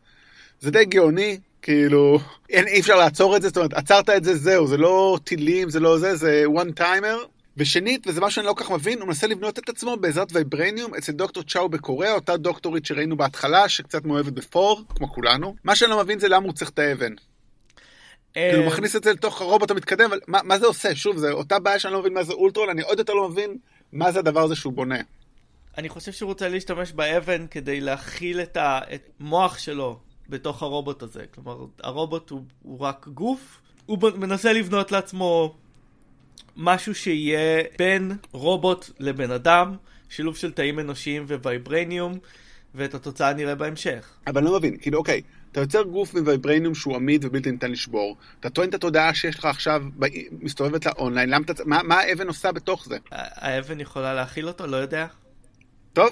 זה די גאוני, כאילו, אין, אי אפשר לעצור את זה, זאת אומרת, עצרת את זה, זהו, זה לא טילים, זה לא זה, זה one timer. ושנית, וזה מה שאני לא כל כך מבין, הוא מנסה לבנות את עצמו בעזרת וייברניום אצל דוקטור צ'או בקוריאה, אותה דוקטורית שראינו בהתחלה, שקצת מאוהבת בפור, כמו כולנו. מה שאני לא מבין זה למה הוא צריך את האבן. כאילו, הוא מכניס את זה לתוך הרובוט המתקדם, אבל מה, מה זה עושה? שוב, זה אותה בעיה שאני לא מבין מה זה אולטרון, אני עוד יותר לא מבין מה זה הדבר הזה שהוא בונה. אני חושב שהוא רוצה להשתמש באבן כדי להכיל את המוח שלו בתוך הרובוט הזה. כלומר, הרובוט הוא, הוא רק גוף, הוא מנסה לבנות לעצמו משהו שיהיה בין רובוט לבן אדם, שילוב של תאים אנושיים ווייברניום, ואת התוצאה נראה בהמשך. אבל אני לא מבין, כאילו אוקיי, אתה יוצר גוף מווייברניום שהוא עמיד ובלתי ניתן לשבור. אתה טוען את התודעה שיש לך עכשיו, מסתובבת לאונליין, למה אתה... מה, מה האבן עושה בתוך זה? האבן יכולה להכיל אותו? לא יודע. טוב,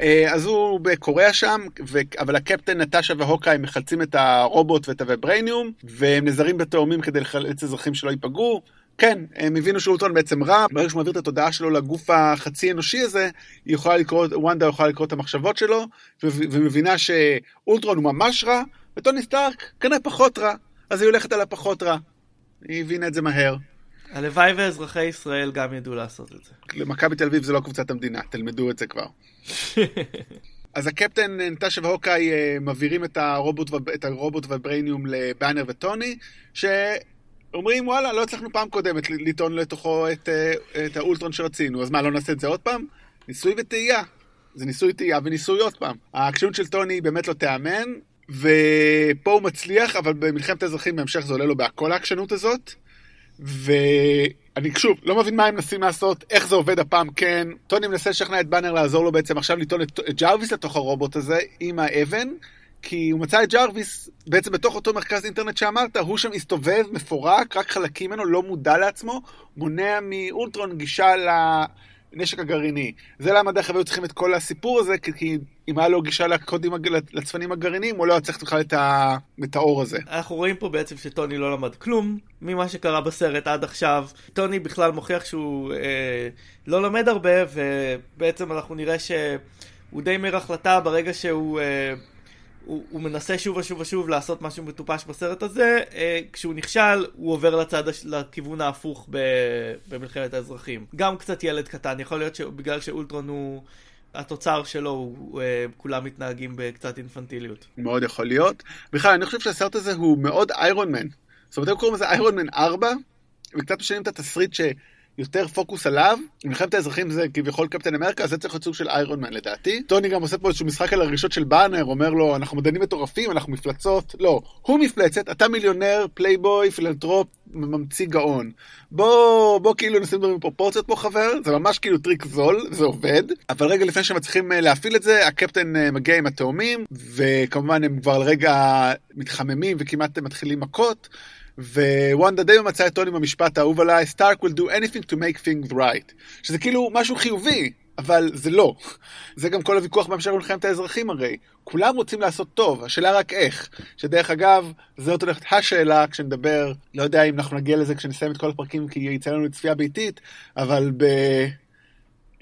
אה, אז הוא בקוריאה שם, ו... אבל הקפטן נטשה והוקאי מחלצים את הרובוט ואת הוויברניום, והם נזרים בתאומים כדי לחלץ אזרחים שלא ייפגעו. כן, הם הבינו שאולטרון בעצם רע, ברגע שהוא מעביר את התודעה שלו לגוף החצי אנושי הזה, היא יכולה לקרוא, וונדה יכולה לקרוא את המחשבות שלו, ו... ומבינה שאולטרון הוא ממש רע, וטוני סטארק כנראה פחות רע, אז היא הולכת על הפחות רע. היא הבינה את זה מהר. הלוואי ואזרחי ישראל גם ידעו לעשות את זה. למכבי תל אביב זה לא קבוצת המדינה, תלמדו את זה כבר. אז הקפטן נטשה והוקאי אה, מעבירים את הרובוט, את הרובוט וברייניום לבאנר וטוני, שאומרים וואלה, לא הצלחנו פעם קודמת לטעון לתוכו את, אה, את האולטרון שרצינו, אז מה, לא נעשה את זה עוד פעם? ניסוי וטעייה. זה ניסוי טעייה וניסוי עוד פעם. העקשנות של טוני באמת לא תיאמן, ופה הוא מצליח, אבל במלחמת האזרחים בהמשך זה עולה לו בהכל העקשנות הזאת. ואני שוב לא מבין מה הם מנסים לעשות, איך זה עובד הפעם כן. טוני מנסה לשכנע את באנר לעזור לו בעצם עכשיו לטעון את ג'רוויס לתוך הרובוט הזה עם האבן. כי הוא מצא את ג'רוויס בעצם בתוך אותו מרכז אינטרנט שאמרת, הוא שם הסתובב, מפורק, רק חלקים ממנו, לא מודע לעצמו, מונע מאולטרון גישה לנשק הגרעיני. זה למה דרך אגב היו צריכים את כל הסיפור הזה, כי אם היה לו גישה לקודים, לצפנים הגרעיניים, הוא לא היה צריך בכלל את, ה... את האור הזה. אנחנו רואים פה בעצם שטוני לא למד כלום ממה שקרה בסרט עד עכשיו. טוני בכלל מוכיח שהוא אה, לא לומד הרבה, ובעצם אנחנו נראה שהוא די מר החלטה ברגע שהוא... אה, הוא, הוא מנסה שוב ושוב ושוב לעשות משהו מטופש בסרט הזה, אה, כשהוא נכשל הוא עובר לצד, לכיוון ההפוך במלחמת האזרחים. גם קצת ילד קטן, יכול להיות שבגלל שאולטרון הוא... התוצר שלו, הוא, אה, כולם מתנהגים בקצת אינפנטיליות. מאוד יכול להיות. בכלל, אני חושב שהסרט הזה הוא מאוד Iron Man. זאת אומרת, הם קוראים לזה Iron Man 4, וקצת משנים את התסריט ש... יותר פוקוס עליו. מלחמת האזרחים זה כביכול קפטן אמריקה, אז זה צריך להיות סוג של Iron Man לדעתי. טוני גם עושה פה איזשהו משחק על הרגשות של באנר, אומר לו, אנחנו מדענים מטורפים, אנחנו מפלצות. לא, הוא מפלצת, אתה מיליונר, פלייבוי, פילנטרופ, ממציא גאון. בוא, בוא כאילו נשים דברים בפרופורציות פה חבר, זה ממש כאילו טריק זול, זה עובד. אבל רגע לפני שמצליחים אה, להפעיל את זה, הקפטן אה, מגיע עם התאומים, וכמובן הם כבר לרגע מתחממים וכמעט מתחילים מכות. ווונדה די מצא את טוני במשפט האהוב עליי, סטארק will do anything to make things right. שזה כאילו משהו חיובי, אבל זה לא. זה גם כל הוויכוח בהמשך במלחמת האזרחים הרי. כולם רוצים לעשות טוב, השאלה רק איך. שדרך אגב, זאת הולכת השאלה כשנדבר, לא יודע אם אנחנו נגיע לזה כשנסיים את כל הפרקים כי יצא לנו צפייה ביתית, אבל ב...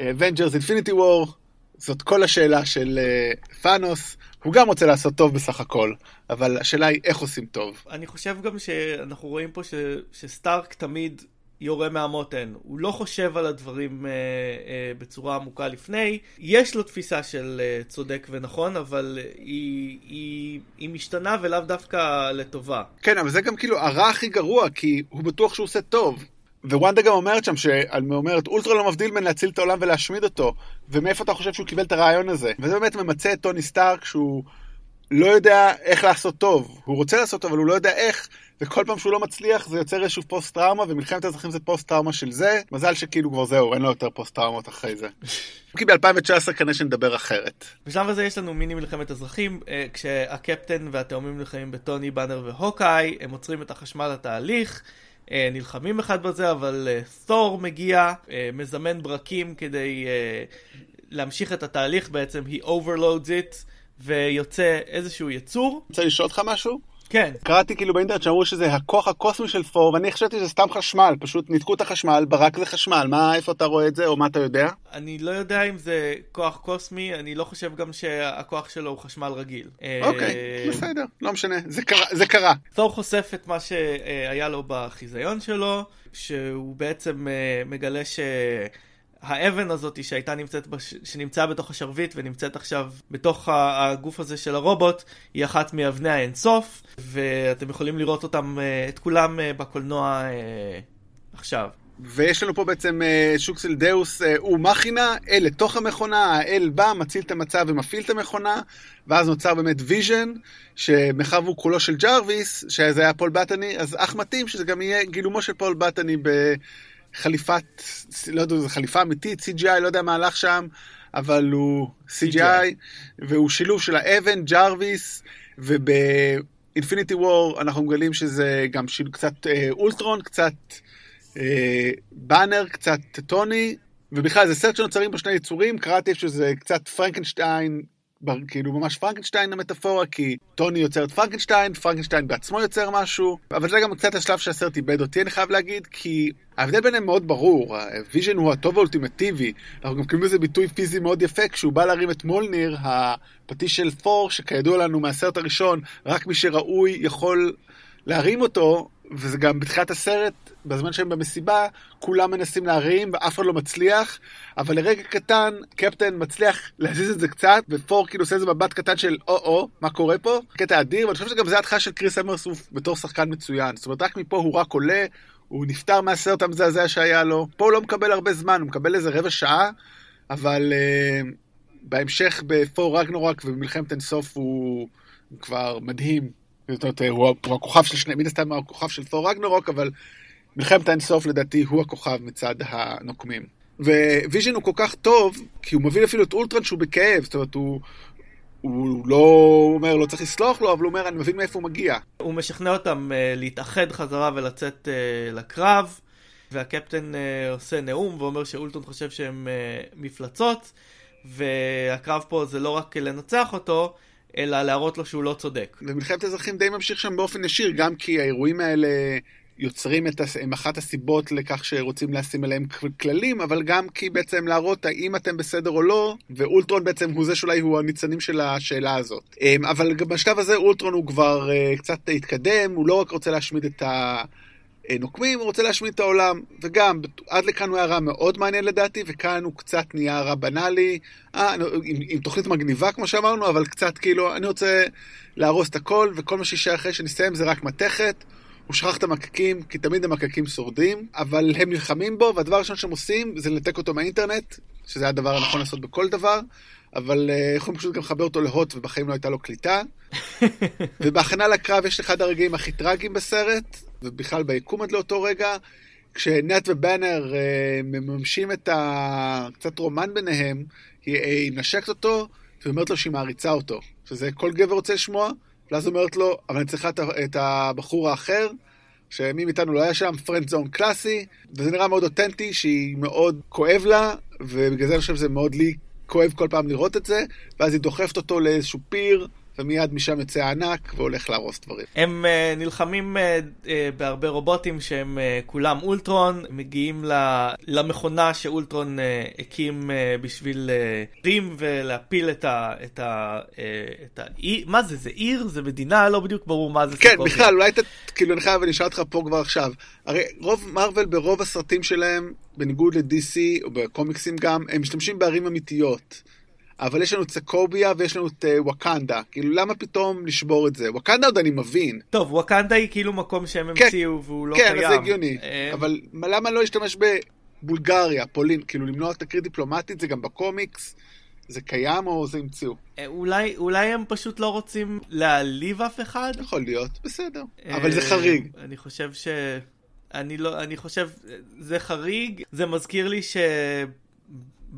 Avengers Infinity War, זאת כל השאלה של uh, ת'אנוס, הוא גם רוצה לעשות טוב בסך הכל, אבל השאלה היא איך עושים טוב. אני חושב גם שאנחנו רואים פה ש, שסטארק תמיד יורה מהמותן. הוא לא חושב על הדברים אה, אה, בצורה עמוקה לפני. יש לו תפיסה של אה, צודק ונכון, אבל היא, היא, היא משתנה ולאו דווקא לטובה. כן, אבל זה גם כאילו הרע הכי גרוע, כי הוא בטוח שהוא עושה טוב. ווונדה גם אומרת שם, שאומרת, אולטרון לא מבדיל בין להציל את העולם ולהשמיד אותו. ומאיפה אתה חושב שהוא קיבל את הרעיון הזה? וזה באמת ממצה את טוני סטארק, שהוא לא יודע איך לעשות טוב. הוא רוצה לעשות טוב, אבל הוא לא יודע איך. וכל פעם שהוא לא מצליח זה יוצר איזשהו פוסט טראומה, ומלחמת האזרחים זה פוסט טראומה של זה. מזל שכאילו כבר זהו, אין לו יותר פוסט טראומות אחרי זה. כי ב-2019 כנראה שנדבר אחרת. בשלב הזה יש לנו מיני מלחמת אזרחים, אה, כשהקפטן והתאומים נלחמים בטוני, באנר והוקאי, הם עוצרים את החשמל לתהליך. אה, נלחמים אחד בזה, אבל תור מגיע, מזמן ברקים כדי להמשיך את התהליך בעצם, he overloads it, ויוצא איזשהו יצור. רוצה לשאול אותך משהו? כן. קראתי כאילו באינטרנט שאמרו שזה הכוח הקוסמי של פור, ואני חשבתי שזה סתם חשמל, פשוט ניתקו את החשמל, ברק זה חשמל, מה, איפה אתה רואה את זה, או מה אתה יודע? אני לא יודע אם זה כוח קוסמי, אני לא חושב גם שהכוח שלו הוא חשמל רגיל. אוקיי, אה, בסדר, לא משנה, זה קרה. תור חושף את מה שהיה לו בחיזיון שלו, שהוא בעצם אה, מגלה ש... האבן הזאת שהייתה נמצאת, בש... שנמצאה בתוך השרביט ונמצאת עכשיו בתוך הגוף הזה של הרובוט, היא אחת מאבני האינסוף, ואתם יכולים לראות אותם, אה, את כולם אה, בקולנוע אה, עכשיו. ויש לנו פה בעצם שוק של דאוס הוא מכינה, אל לתוך המכונה, האל בא, מציל את המצב ומפעיל את המכונה, ואז נוצר באמת ויז'ן, שמאחר והוא כולו של ג'רוויס, שזה היה פול בטני, אז אך מתאים שזה גם יהיה גילומו של פול בטני ב... חליפת, לא יודע, זו חליפה אמיתית, CGI, לא יודע מה הלך שם, אבל הוא CGI, CGI. והוא שילוב של האבן, ג'רוויס, וב Infinity War אנחנו מגלים שזה גם שילוב, קצת אה, אולטרון, קצת אה, באנר, קצת טוני, ובכלל זה סרט שנוצרים פה שני יצורים, קראתי שזה קצת פרנקנשטיין כאילו ממש פרנקנשטיין המטאפורה, כי טוני יוצר את פרנקנשטיין, פרנקנשטיין בעצמו יוצר משהו, אבל זה גם קצת השלב שהסרט איבד אותי, אני חייב להגיד, כי ההבדל ביניהם מאוד ברור, הוויז'ן הוא הטוב האולטימטיבי, אנחנו גם קוראים לזה ביטוי פיזי מאוד יפה, כשהוא בא להרים את מולניר, הפטיש של ת'ור, שכידוע לנו מהסרט הראשון, רק מי שראוי יכול להרים אותו, וזה גם בתחילת הסרט, בזמן שהם במסיבה, כולם מנסים להרים ואף אחד לא מצליח, אבל לרגע קטן, קפטן מצליח להזיז את זה קצת, ופור כאילו עושה איזה מבט קטן של או-או, מה קורה פה? קטע אדיר, ואני חושב שגם זה התחלה של קריס אמרסוף בתור שחקן מצוין. זאת אומרת, רק מפה הוא רק עולה, הוא נפטר מהסרט המזעזע שהיה לו. פה הוא לא מקבל הרבה זמן, הוא מקבל איזה רבע שעה, אבל uh, בהמשך בפור רגנורק ובמלחמת אינסוף הוא כבר מדהים. זאת אומרת, הוא, הוא הכוכב של שני, מן הסתם הוא הכוכב של ת'ור רגנרוק, אבל מלחמת האינסוף לדעתי הוא הכוכב מצד הנוקמים. וויז'ן הוא כל כך טוב, כי הוא מביא אפילו את אולטרון שהוא בכאב, זאת אומרת, הוא, הוא לא אומר, לא צריך לסלוח לו, אבל הוא אומר, אני מבין מאיפה הוא מגיע. הוא משכנע אותם uh, להתאחד חזרה ולצאת uh, לקרב, והקפטן uh, עושה נאום ואומר שאולטרון חושב שהם uh, מפלצות, והקרב פה זה לא רק לנצח אותו, אלא להראות לו שהוא לא צודק. ומלחמת האזרחים די ממשיך שם באופן ישיר, גם כי האירועים האלה יוצרים את, הם אחת הסיבות לכך שרוצים לשים עליהם כללים, אבל גם כי בעצם להראות האם אתם בסדר או לא, ואולטרון בעצם הוא זה שאולי הוא הניצנים של השאלה הזאת. אמ, אבל בשלב הזה אולטרון הוא כבר אה, קצת התקדם, הוא לא רק רוצה להשמיד את ה... נוקמים, הוא רוצה להשמיד את העולם, וגם, עד לכאן הוא היה רע מאוד מעניין לדעתי, וכאן הוא קצת נהיה רע בנאלי, אה, עם, עם תוכנית מגניבה כמו שאמרנו, אבל קצת כאילו, אני רוצה להרוס את הכל, וכל מה שישאר אחרי שנסיים זה רק מתכת. הוא שכח את המקקים, כי תמיד המקקים שורדים, אבל הם נלחמים בו, והדבר הראשון שהם עושים זה לנתק אותו מהאינטרנט, שזה הדבר הנכון לעשות בכל דבר, אבל uh, יכולים פשוט גם לחבר אותו להוט, ובחיים לא הייתה לו קליטה. ובהכנה לקרב יש אחד הרגעים הכי טראגיים בסרט, ובכלל ביקום עד לאותו רגע, כשנט ובאנר uh, מממשים את הקצת רומן ביניהם, היא, היא נשקת אותו, ואומרת לו שהיא מעריצה אותו, שזה כל גבר רוצה לשמוע, ואז אומרת לו, אבל אני צריכה את הבחור האחר, שמי מאיתנו לא היה שם, פרנד זון קלאסי, וזה נראה מאוד אותנטי, שהיא מאוד כואב לה, ובגלל זה אני חושב שזה מאוד לי כואב כל פעם לראות את זה, ואז היא דוחפת אותו לאיזשהו פיר, ומיד משם יוצא הענק והולך להרוס דברים. הם uh, נלחמים uh, uh, בהרבה רובוטים שהם uh, כולם אולטרון, מגיעים ל, למכונה שאולטרון uh, הקים uh, בשביל uh, רים ולהפיל את ה... את ה, uh, את ה מה זה, זה עיר? זה מדינה? לא בדיוק ברור מה זה. כן, בכלל, אולי אתה, כאילו, אני חייב, אני אשאל אותך פה כבר עכשיו. הרי רוב מרוויל ברוב הסרטים שלהם, בניגוד ל-DC, או בקומיקסים גם, הם משתמשים בערים אמיתיות. אבל יש לנו את סקוביה ויש לנו את uh, ווקנדה. כאילו, למה פתאום לשבור את זה? ווקנדה עוד אני מבין. טוב, ווקנדה היא כאילו מקום שהם כן, המציאו והוא לא כן, קיים. כן, זה הגיוני. אה, אבל למה לא להשתמש בבולגריה, פולין? כאילו, למנוע תקרית דיפלומטית זה גם בקומיקס. זה קיים או זה המציאו? אה, אולי, אולי הם פשוט לא רוצים להעליב אף אחד? יכול להיות, בסדר. אבל זה חריג. אני חושב ש... אני לא, אני חושב, זה חריג, זה מזכיר לי ש...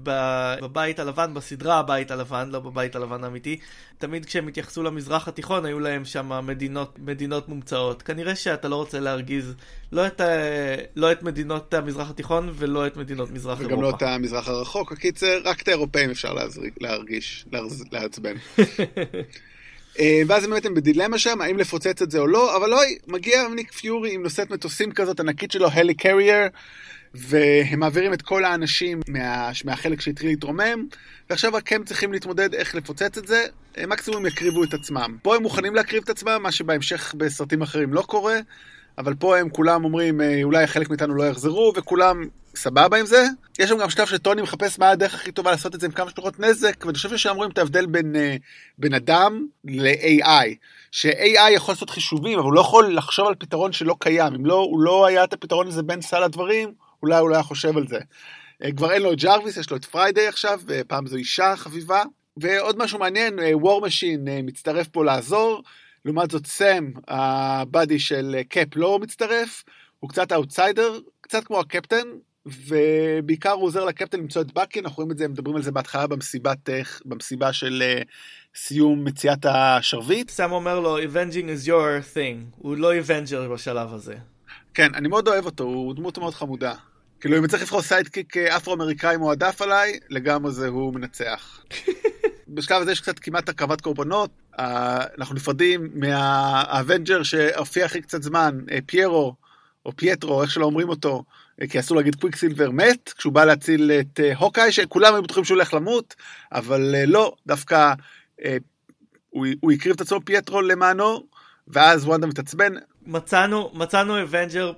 בבית הלבן, בסדרה הבית הלבן, לא בבית הלבן האמיתי, תמיד כשהם התייחסו למזרח התיכון היו להם שם מדינות, מדינות מומצאות. כנראה שאתה לא רוצה להרגיז לא את, לא את מדינות המזרח התיכון ולא את מדינות מזרח וגם אירופה. וגם לא את המזרח הרחוק. הקיצר, רק את האירופאים אפשר להרגיש, לעצבן. אה, ואז באמת הם בדילמה שם, האם לפוצץ את זה או לא, אבל אוי, מגיע ניק פיורי עם נושאת מטוסים כזאת ענקית שלו, הלי קרייר, והם מעבירים את כל האנשים מה, מהחלק שהתחיל להתרומם, ועכשיו רק הם צריכים להתמודד איך לפוצץ את זה, מקסימום הם יקריבו את עצמם. פה הם מוכנים להקריב את עצמם, מה שבהמשך בסרטים אחרים לא קורה, אבל פה הם כולם אומרים, אה, אולי חלק מאיתנו לא יחזרו, וכולם סבבה עם זה. יש שם גם שלב שטוני מחפש מה הדרך הכי טובה לעשות את זה עם כמה שפחות נזק, ואני חושב שהם רואים את ההבדל בין אה, בן אדם ל-AI. ש-AI יכול לעשות חישובים, אבל הוא לא יכול לחשוב על פתרון שלא קיים. אם לא, הוא לא היה את הפתרון הזה בין סל הדברים, אולי הוא לא היה חושב על זה. אה, כבר אין לו את ג'רוויס, יש לו את פריידיי עכשיו, והפעם זו אישה חביבה. ועוד משהו מעניין, וור משין מצטרף פה לעזור. לעומת זאת סם, ה buddy של קאפ לא מצטרף, הוא קצת אאוטסיידר, קצת כמו הקפטן, ובעיקר הוא עוזר לקפטן למצוא את בקי, אנחנו רואים את זה, מדברים על זה בהתחלה במסיבת, במסיבה של אה, סיום מציאת השרביט. סם אומר לו, Avenging is your thing, הוא לא Avenger בשלב הזה. כן, אני מאוד אוהב אותו, הוא דמות מאוד חמודה. כאילו, אם צריך לבחור sidekick אה, אפרו-אמריקאי מועדף עליי, לגמרי זה הוא מנצח. בשלב הזה יש קצת כמעט הקרבת קורבנות, אנחנו נפרדים מה Avenger שהופיע הכי קצת זמן, אה, פיטרו, או פייטרו, איך שלא אומרים אותו, אה, כי אסור להגיד קוויק סילבר מת, כשהוא בא להציל את אה, הוקאי, שכולם היו בטוחים שהוא הולך למות, אבל לא, דווקא הוא, הוא הקריב את עצמו פייטרו למענו, ואז וונדה מתעצבנת. מצאנו, מצאנו Avenger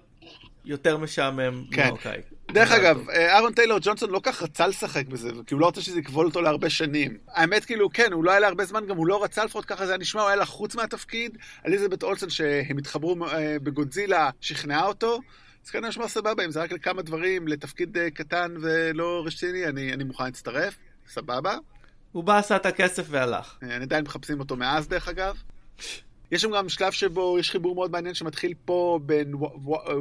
יותר משעמם כן. מהוקאי. דרך אגב, אה, אהרון טיילור ג'ונסון לא כל כך רצה לשחק בזה, כי הוא לא רוצה שזה יכבול אותו להרבה שנים. האמת, כאילו, כן, הוא לא היה להרבה זמן, גם הוא לא רצה לפחות ככה זה היה נשמע, הוא היה לחוץ מהתפקיד. אליזבת אולסון, שהם התחברו אה, בגודזילה, שכנעה אותו. אז כן, נשמע סבבה, אם זה רק לכמה דברים, לתפקיד אה, קטן ולא רציני, אני, אני מוכן להצטרף, סבבה. הוא בא, עשה את הכסף והלך. אני עדיין מחפשים אותו מאז, דרך אגב. יש שם גם שלב שבו יש חיבור מאוד מעניין שמתחיל פה בין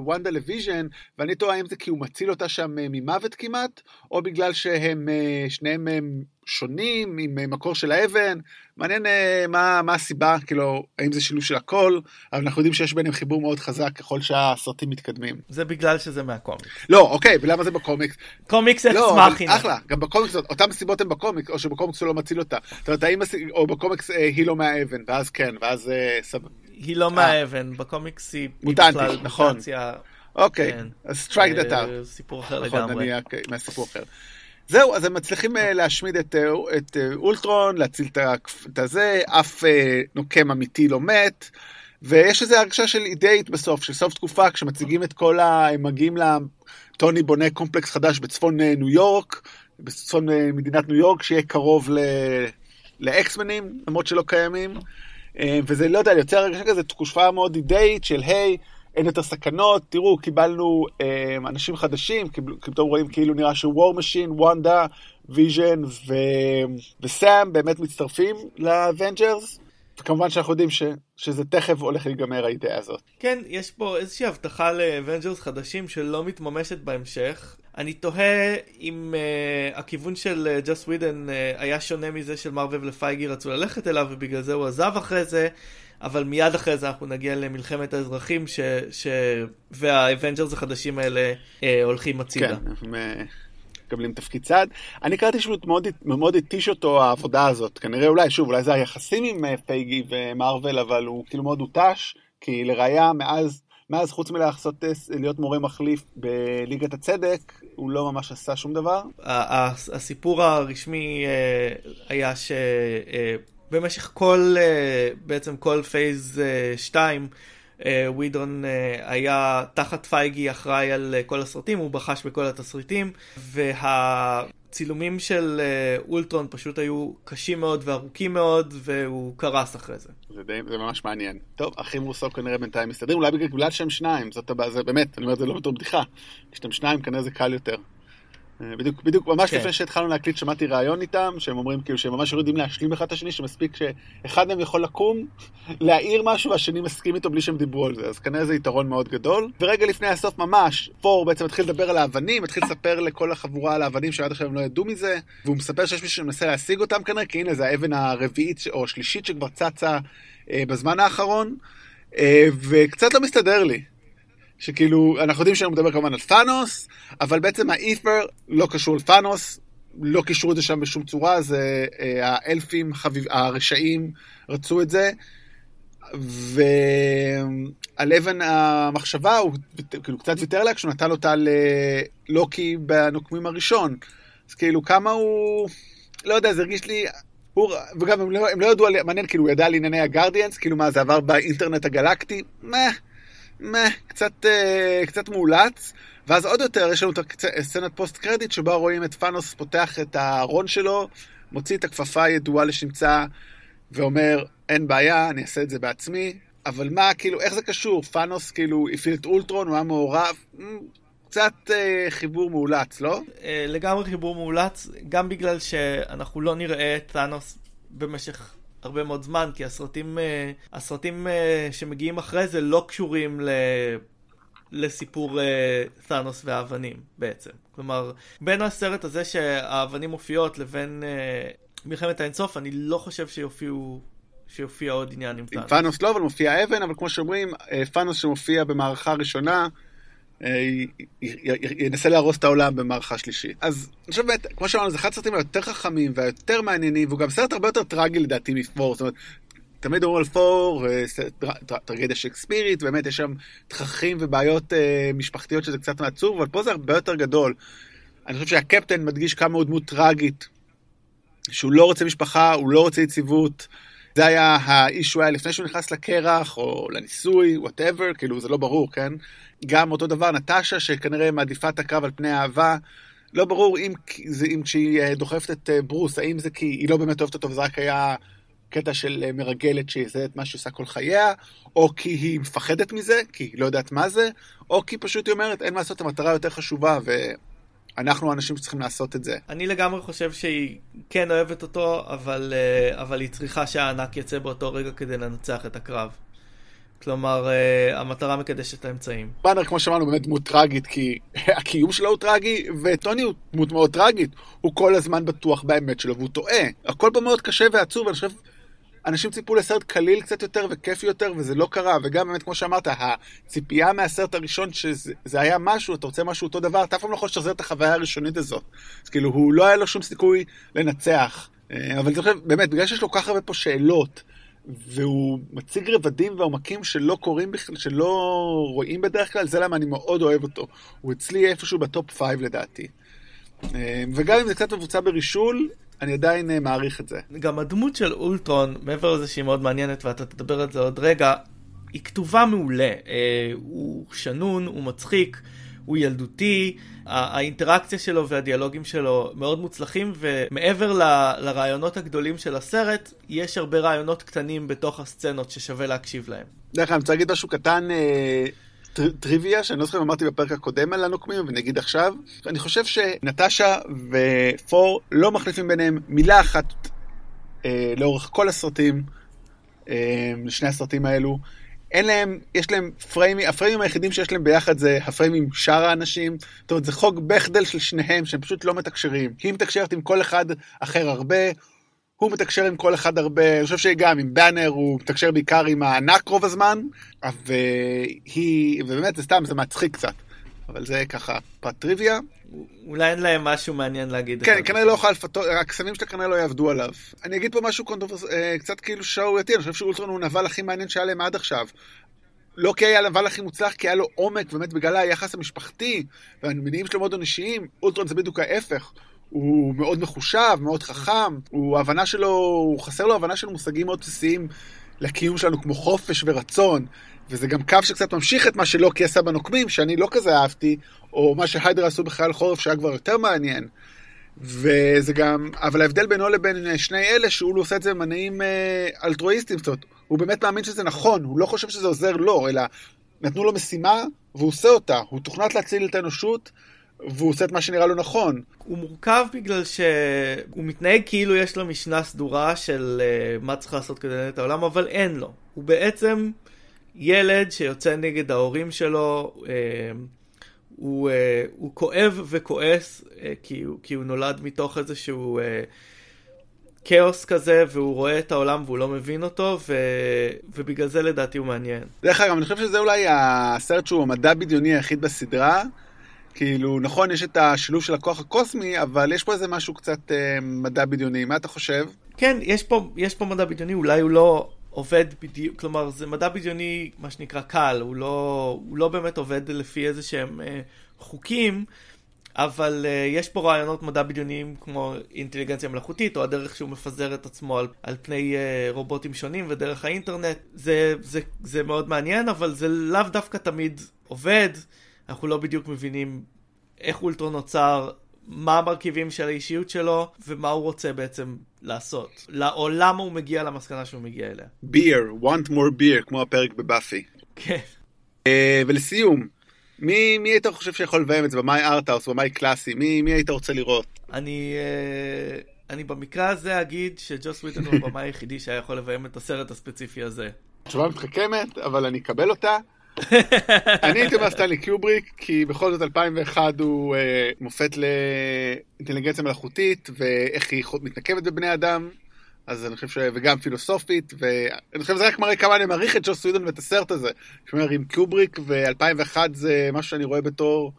וונדה לוויז'ן, ואני תוהה האם זה כי הוא מציל אותה שם אה, ממוות כמעט, או בגלל שהם, אה, שניהם הם שונים, עם אה, מקור של האבן. מעניין מה, מה הסיבה, כאילו, האם זה שילוב של הכל, אבל אנחנו יודעים שיש ביניהם חיבור מאוד חזק ככל שהסרטים מתקדמים. זה בגלל שזה מהקומיקס. לא, אוקיי, ולמה זה בקומיקס? קומיקס אקס לא, מכינה. אחלה, גם בקומיקס, אותם סיבות הם בקומיקס, או שבקומיקס הוא לא מציל אותה. זאת אומרת, האם, או בקומיקס היא לא מהאבן, ואז כן, ואז סבבה. היא לא מהאבן, בקומיקס היא בכלל נכון. מוטציה. אוקיי, כן. אז סטרייק דאטה. סיפור אחר נכון, לגמרי. נכון, אני מהסיפור אחר. זהו, אז הם מצליחים אה, להשמיד את, אה, את אה, אולטרון, להציל את הזה, אף נוקם אמיתי לא מת, ויש איזו הרגשה של אידאית בסוף, של סוף תקופה, כשמציגים את כל ה... הם מגיעים ל... טוני בונה קומפלקס חדש בצפון ניו יורק, בצפון מדינת ניו יורק, שיהיה קרוב ל... לאקסמנים, למרות שלא קיימים. וזה, לא יודע, יוצר הרגשה כזה תקופה מאוד אידאית של היי, hey, אין יותר סכנות, תראו, קיבלנו אה, אנשים חדשים, פתאום רואים כאילו נראה שוור משין, וונדה, ויז'ן וסאם באמת מצטרפים ל Avengers. וכמובן שאנחנו יודעים ש, שזה תכף הולך להיגמר האידאה הזאת. כן, יש פה איזושהי הבטחה ל Avengers חדשים שלא מתממשת בהמשך. אני תוהה אם uh, הכיוון של ג'וס uh, ווידן uh, היה שונה מזה של מרוויל לפייגי רצו ללכת אליו ובגלל זה הוא עזב אחרי זה. אבל מיד אחרי זה אנחנו נגיע למלחמת האזרחים, ש... ש... וה Avengers החדשים האלה אה, הולכים הצידה. כן, הם, מקבלים תפקיד צד. אני קראתי שהוא מאוד, מאוד התיש אותו העבודה הזאת. כנראה אולי, שוב, אולי זה היחסים עם אה, פייגי ומרוויל, אבל הוא כאילו מאוד הותש, כי לראיה, מאז, מאז חוץ מלעשות להיות מורה מחליף בליגת הצדק, הוא לא ממש עשה שום דבר. הסיפור הרשמי אה, היה שבמשך כל, אה, בעצם כל phase 2, ווידון היה תחת פייגי אחראי על כל הסרטים, הוא בחש בכל התסריטים, והצילומים של אולטרון פשוט היו קשים מאוד וארוכים מאוד, והוא קרס אחרי זה. זה, די, זה ממש מעניין. טוב, אחים רוסו כנראה בינתיים מסתדרים, אולי בגלל שהם שניים, זאת הבעיה, זה באמת, אני אומר את זה לא בתור בדיחה. כשאתם שניים כנראה זה קל יותר. בדיוק, בדיוק ממש כן. לפני שהתחלנו להקליט שמעתי ראיון איתם, שהם אומרים כאילו שהם ממש יודעים להשלים אחד את השני, שמספיק שאחד מהם יכול לקום, להעיר משהו והשני מסכים איתו בלי שהם דיברו על זה, אז כנראה זה יתרון מאוד גדול. ורגע לפני הסוף ממש, פור בעצם מתחיל לדבר על האבנים, מתחיל לספר לכל החבורה על האבנים שעד עכשיו הם לא ידעו מזה, והוא מספר שיש מישהו שמנסה להשיג אותם כנראה, כי הנה זה האבן הרביעית או השלישית שכבר צצה אה, בזמן האחרון, אה, וקצת לא מסתדר לי. שכאילו, אנחנו יודעים שהוא מדבר כמובן על פאנוס, אבל בעצם האית'בר לא קשור לפאנוס, לא קישרו את זה שם בשום צורה, זה אה, האלפים, חביב, הרשעים, רצו את זה. ועל אבן המחשבה, הוא כאילו קצת ויתר לה כשהוא נתן אותה ללוקי בנוקמים הראשון. אז כאילו, כמה הוא... לא יודע, זה הרגיש לי... הוא, וגם הם לא, הם לא ידעו, מעניין, כאילו, הוא ידע על ענייני הגרדיאנס, כאילו, מה, זה עבר באינטרנט הגלקטי? מה, מה, קצת, אה, קצת מאולץ. ואז עוד יותר, יש לנו את סצנת פוסט קרדיט שבה רואים את פאנוס פותח את הארון שלו, מוציא את הכפפה הידועה לשמצה, ואומר, אין בעיה, אני אעשה את זה בעצמי. אבל מה, כאילו, איך זה קשור? פאנוס כאילו הפעיל את אולטרון, הוא היה מעורב. קצת אה, חיבור מאולץ, לא? אה, לגמרי חיבור מאולץ, גם בגלל שאנחנו לא נראה את פאנוס במשך הרבה מאוד זמן, כי הסרטים, אה, הסרטים אה, שמגיעים אחרי זה לא קשורים ל... לסיפור תאנוס אה, והאבנים בעצם. כלומר, בין הסרט הזה שהאבנים מופיעות לבין מלחמת האינסוף, אני לא חושב שיופיעו שיופיע עוד עניין עם פאנוס. עם פאנוס לא, אבל מופיע אבן, אבל כמו שאומרים, פאנוס שמופיע במערכה ראשונה, ינסה להרוס את העולם במערכה שלישית. אז אני חושב באמת, כמו שאמרנו, זה אחד הסרטים היותר חכמים והיותר מעניינים, והוא גם סרט הרבה יותר טרגי לדעתי מפור. זאת אומרת, תמיד אומרים על פור, טרגדיה שקספירית, באמת יש שם תככים ובעיות אה, משפחתיות שזה קצת מעצוב, אבל פה זה הרבה יותר גדול. אני חושב שהקפטן מדגיש כמה הוא דמות טרגית, שהוא לא רוצה משפחה, הוא לא רוצה יציבות. זה היה האיש שהוא היה לפני שהוא נכנס לקרח, או לניסוי, וואטאבר, כאילו זה לא ברור, כן? גם אותו דבר נטשה, שכנראה מעדיפה את הקרב על פני האהבה. לא ברור אם כשהיא אה, דוחפת את אה, ברוס, האם זה כי היא לא באמת אוהבת אותו וזה רק היה קטע של אה, מרגלת שזה את מה שהיא עושה כל חייה, או כי היא מפחדת מזה, כי היא לא יודעת מה זה, או כי פשוט היא אומרת, אין מה לעשות, המטרה יותר חשובה, ואנחנו האנשים שצריכים לעשות את זה. אני לגמרי חושב שהיא כן אוהבת אותו, אבל, אבל היא צריכה שהענק יצא באותו רגע כדי לנצח את הקרב. כלומר, uh, המטרה מקדשת את האמצעים. באנר, כמו שאמרנו, באמת דמות טראגית, כי הקיום שלו הוא טראגי, וטוני הוא דמות מאוד טראגית. הוא כל הזמן בטוח באמת שלו, והוא טועה. הכל פה מאוד קשה ועצוב, ואני חושב, אנשים ציפו לסרט קליל קצת יותר וכיף יותר, וזה לא קרה. וגם באמת, כמו שאמרת, הציפייה מהסרט הראשון, שזה היה משהו, אתה רוצה משהו אותו דבר, אתה אף פעם לא יכול לשחזר את החוויה הראשונית הזאת. אז כאילו, הוא לא היה לו שום סיכוי לנצח. אה, אבל אני חושב, באמת, בגלל שיש לו כל כך הרבה פה שאלות, והוא מציג רבדים ועומקים שלא קוראים בכלל, שלא רואים בדרך כלל, זה למה אני מאוד אוהב אותו. הוא אצלי איפשהו ב top five לדעתי. אה, וגם אם זה קצת מבוצע ברישול, אני עדיין אה, מעריך את זה. גם הדמות של אולטרון, מעבר לזה שהיא מאוד מעניינת ואתה תדבר על זה עוד רגע, היא כתובה מעולה. אה, הוא שנון, הוא מצחיק. הוא ילדותי, האינטראקציה שלו והדיאלוגים שלו מאוד מוצלחים, ומעבר ל, לרעיונות הגדולים של הסרט, יש הרבה רעיונות קטנים בתוך הסצנות ששווה להקשיב להם. דרך אגב, אני רוצה להגיד משהו קטן. אה... טריוויה, שאני לא זוכר אם אמרתי בפרק הקודם על הנוקמים, ונגיד עכשיו. אני חושב שנטשה ופור לא מחליפים ביניהם מילה אחת אה, לאורך כל הסרטים, אה, שני הסרטים האלו. אין להם, יש להם פריימים, הפריימים היחידים שיש להם ביחד זה הפריימים עם שאר האנשים. זאת אומרת, זה חוק בכדל של שניהם, שהם פשוט לא מתקשרים. היא מתקשרת עם כל אחד אחר הרבה, הוא מתקשר עם כל אחד הרבה, אני חושב שגם עם באנר הוא מתקשר בעיקר עם הענק רוב הזמן, והיא, ובאמת זה סתם, זה מצחיק קצת. אבל זה ככה פרט טריוויה. אולי אין להם משהו מעניין להגיד. כן, כנראה לא אוכל לפתות, הקסמים שלה כנראה לא יעבדו עליו. אני אגיד פה משהו קונטרוברס... אה, קצת כאילו שערורייתי, אני חושב שאולטרון הוא הנבל הכי מעניין שהיה להם עד עכשיו. לוקי היה הנבל הכי מוצלח, כי היה לו עומק, באמת בגלל היחס המשפחתי, והמניעים שלו מאוד אנושיים, אולטרון זה בדיוק ההפך. הוא מאוד מחושב, מאוד חכם, הוא ההבנה שלו, הוא חסר לו הבנה של מושגים מאוד בסיסיים לקיום שלנו, כמו חופש ורצון. וזה גם קו שקצת ממשיך את מה שלוקי עשה בנוקמים, שאני לא כזה אהבתי, או מה שהיידרה עשו בחייל חורף שהיה כבר יותר מעניין. וזה גם, אבל ההבדל בינו לבין שני אלה, שהוא עושה את זה במניעים אה, אלטרואיסטיים, זאת אומרת, הוא באמת מאמין שזה נכון, הוא לא חושב שזה עוזר לו, אלא נתנו לו משימה והוא עושה אותה, הוא תוכנת להציל את האנושות. והוא עושה את מה שנראה לו נכון. הוא מורכב בגלל שהוא מתנהג כאילו יש לו משנה סדורה של uh, מה צריך לעשות כדי לנהל את העולם, אבל אין לו. הוא בעצם ילד שיוצא נגד ההורים שלו, uh, הוא, uh, הוא כואב וכועס uh, כי, הוא, כי הוא נולד מתוך איזשהו uh, כאוס כזה, והוא רואה את העולם והוא לא מבין אותו, ו... ובגלל זה לדעתי הוא מעניין. דרך אגב, אני חושב שזה אולי הסרט שהוא המדע בדיוני היחיד בסדרה. כאילו, נכון, יש את השילוב של הכוח הקוסמי, אבל יש פה איזה משהו קצת אה, מדע בדיוני. מה אתה חושב? כן, יש פה, יש פה מדע בדיוני, אולי הוא לא עובד בדיוק, כלומר, זה מדע בדיוני, מה שנקרא קל, הוא לא, הוא לא באמת עובד לפי איזה שהם אה, חוקים, אבל אה, יש פה רעיונות מדע בדיוניים כמו אינטליגנציה מלאכותית, או הדרך שהוא מפזר את עצמו על, על פני אה, רובוטים שונים ודרך האינטרנט. זה, זה, זה מאוד מעניין, אבל זה לאו דווקא תמיד עובד. אנחנו לא בדיוק מבינים איך אולטרון נוצר, מה המרכיבים של האישיות שלו, ומה הוא רוצה בעצם לעשות. או למה הוא מגיע למסקנה שהוא מגיע אליה. beer, want more beer, כמו הפרק בבאפי. כן. אה, ולסיום, מי, מי היית חושב שיכול לביים את זה? במאי arthouse, במאי קלאסי? מי, מי היית רוצה לראות? אני, אה, אני במקרה הזה אגיד שג'וס ווידון הוא הבמאי היחידי שהיה יכול לביים את הסרט הספציפי הזה. תשובה מתחכמת, אבל אני אקבל אותה. אני הייתי אומר סטנלי קיובריק, כי בכל זאת 2001 הוא אה, מופת לאינטליגנציה מלאכותית, ואיך היא מתנקמת בבני אדם, אז אני חושב ש... וגם פילוסופית, ואני חושב שזה רק מראה כמה אני מעריך את ג'וס ווידון ואת הסרט הזה. כלומר, עם קיובריק ו-2001 זה משהו שאני רואה בתור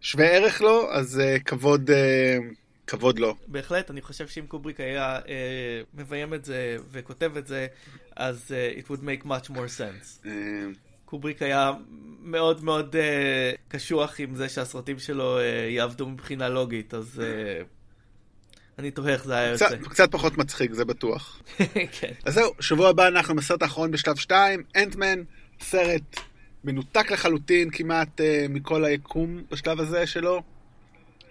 שווה ערך לו, אז אה, כבוד... אה, כבוד לו. בהחלט, אני חושב שאם קובריק היה אה, מביים את זה וכותב את זה, אז אה, it would make much more sense. אה... קובריק היה מאוד מאוד אה, קשוח עם זה שהסרטים שלו אה, יעבדו מבחינה לוגית, אז אה, אני תוהה איך זה היה קצת, יוצא. קצת פחות מצחיק, זה בטוח. כן. אז זהו, שבוע הבא אנחנו בסרט האחרון בשלב 2, אנטמן, סרט מנותק לחלוטין כמעט uh, מכל היקום בשלב הזה שלו.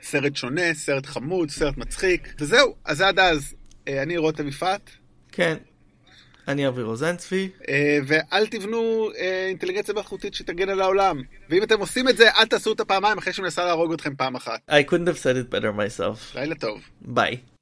סרט שונה, סרט חמוד, סרט מצחיק, וזהו, אז עד אז, uh, אני רותם יפעת. כן, אני אבי רוזנצפי. אה, ואל תבנו אה, אינטליגנציה מלאכותית שתגן על העולם. ואם אתם עושים את זה, אל תעשו אותה פעמיים אחרי שהוא מנסה להרוג אתכם פעם אחת. I couldn't have said it better myself. לילה טוב. ביי.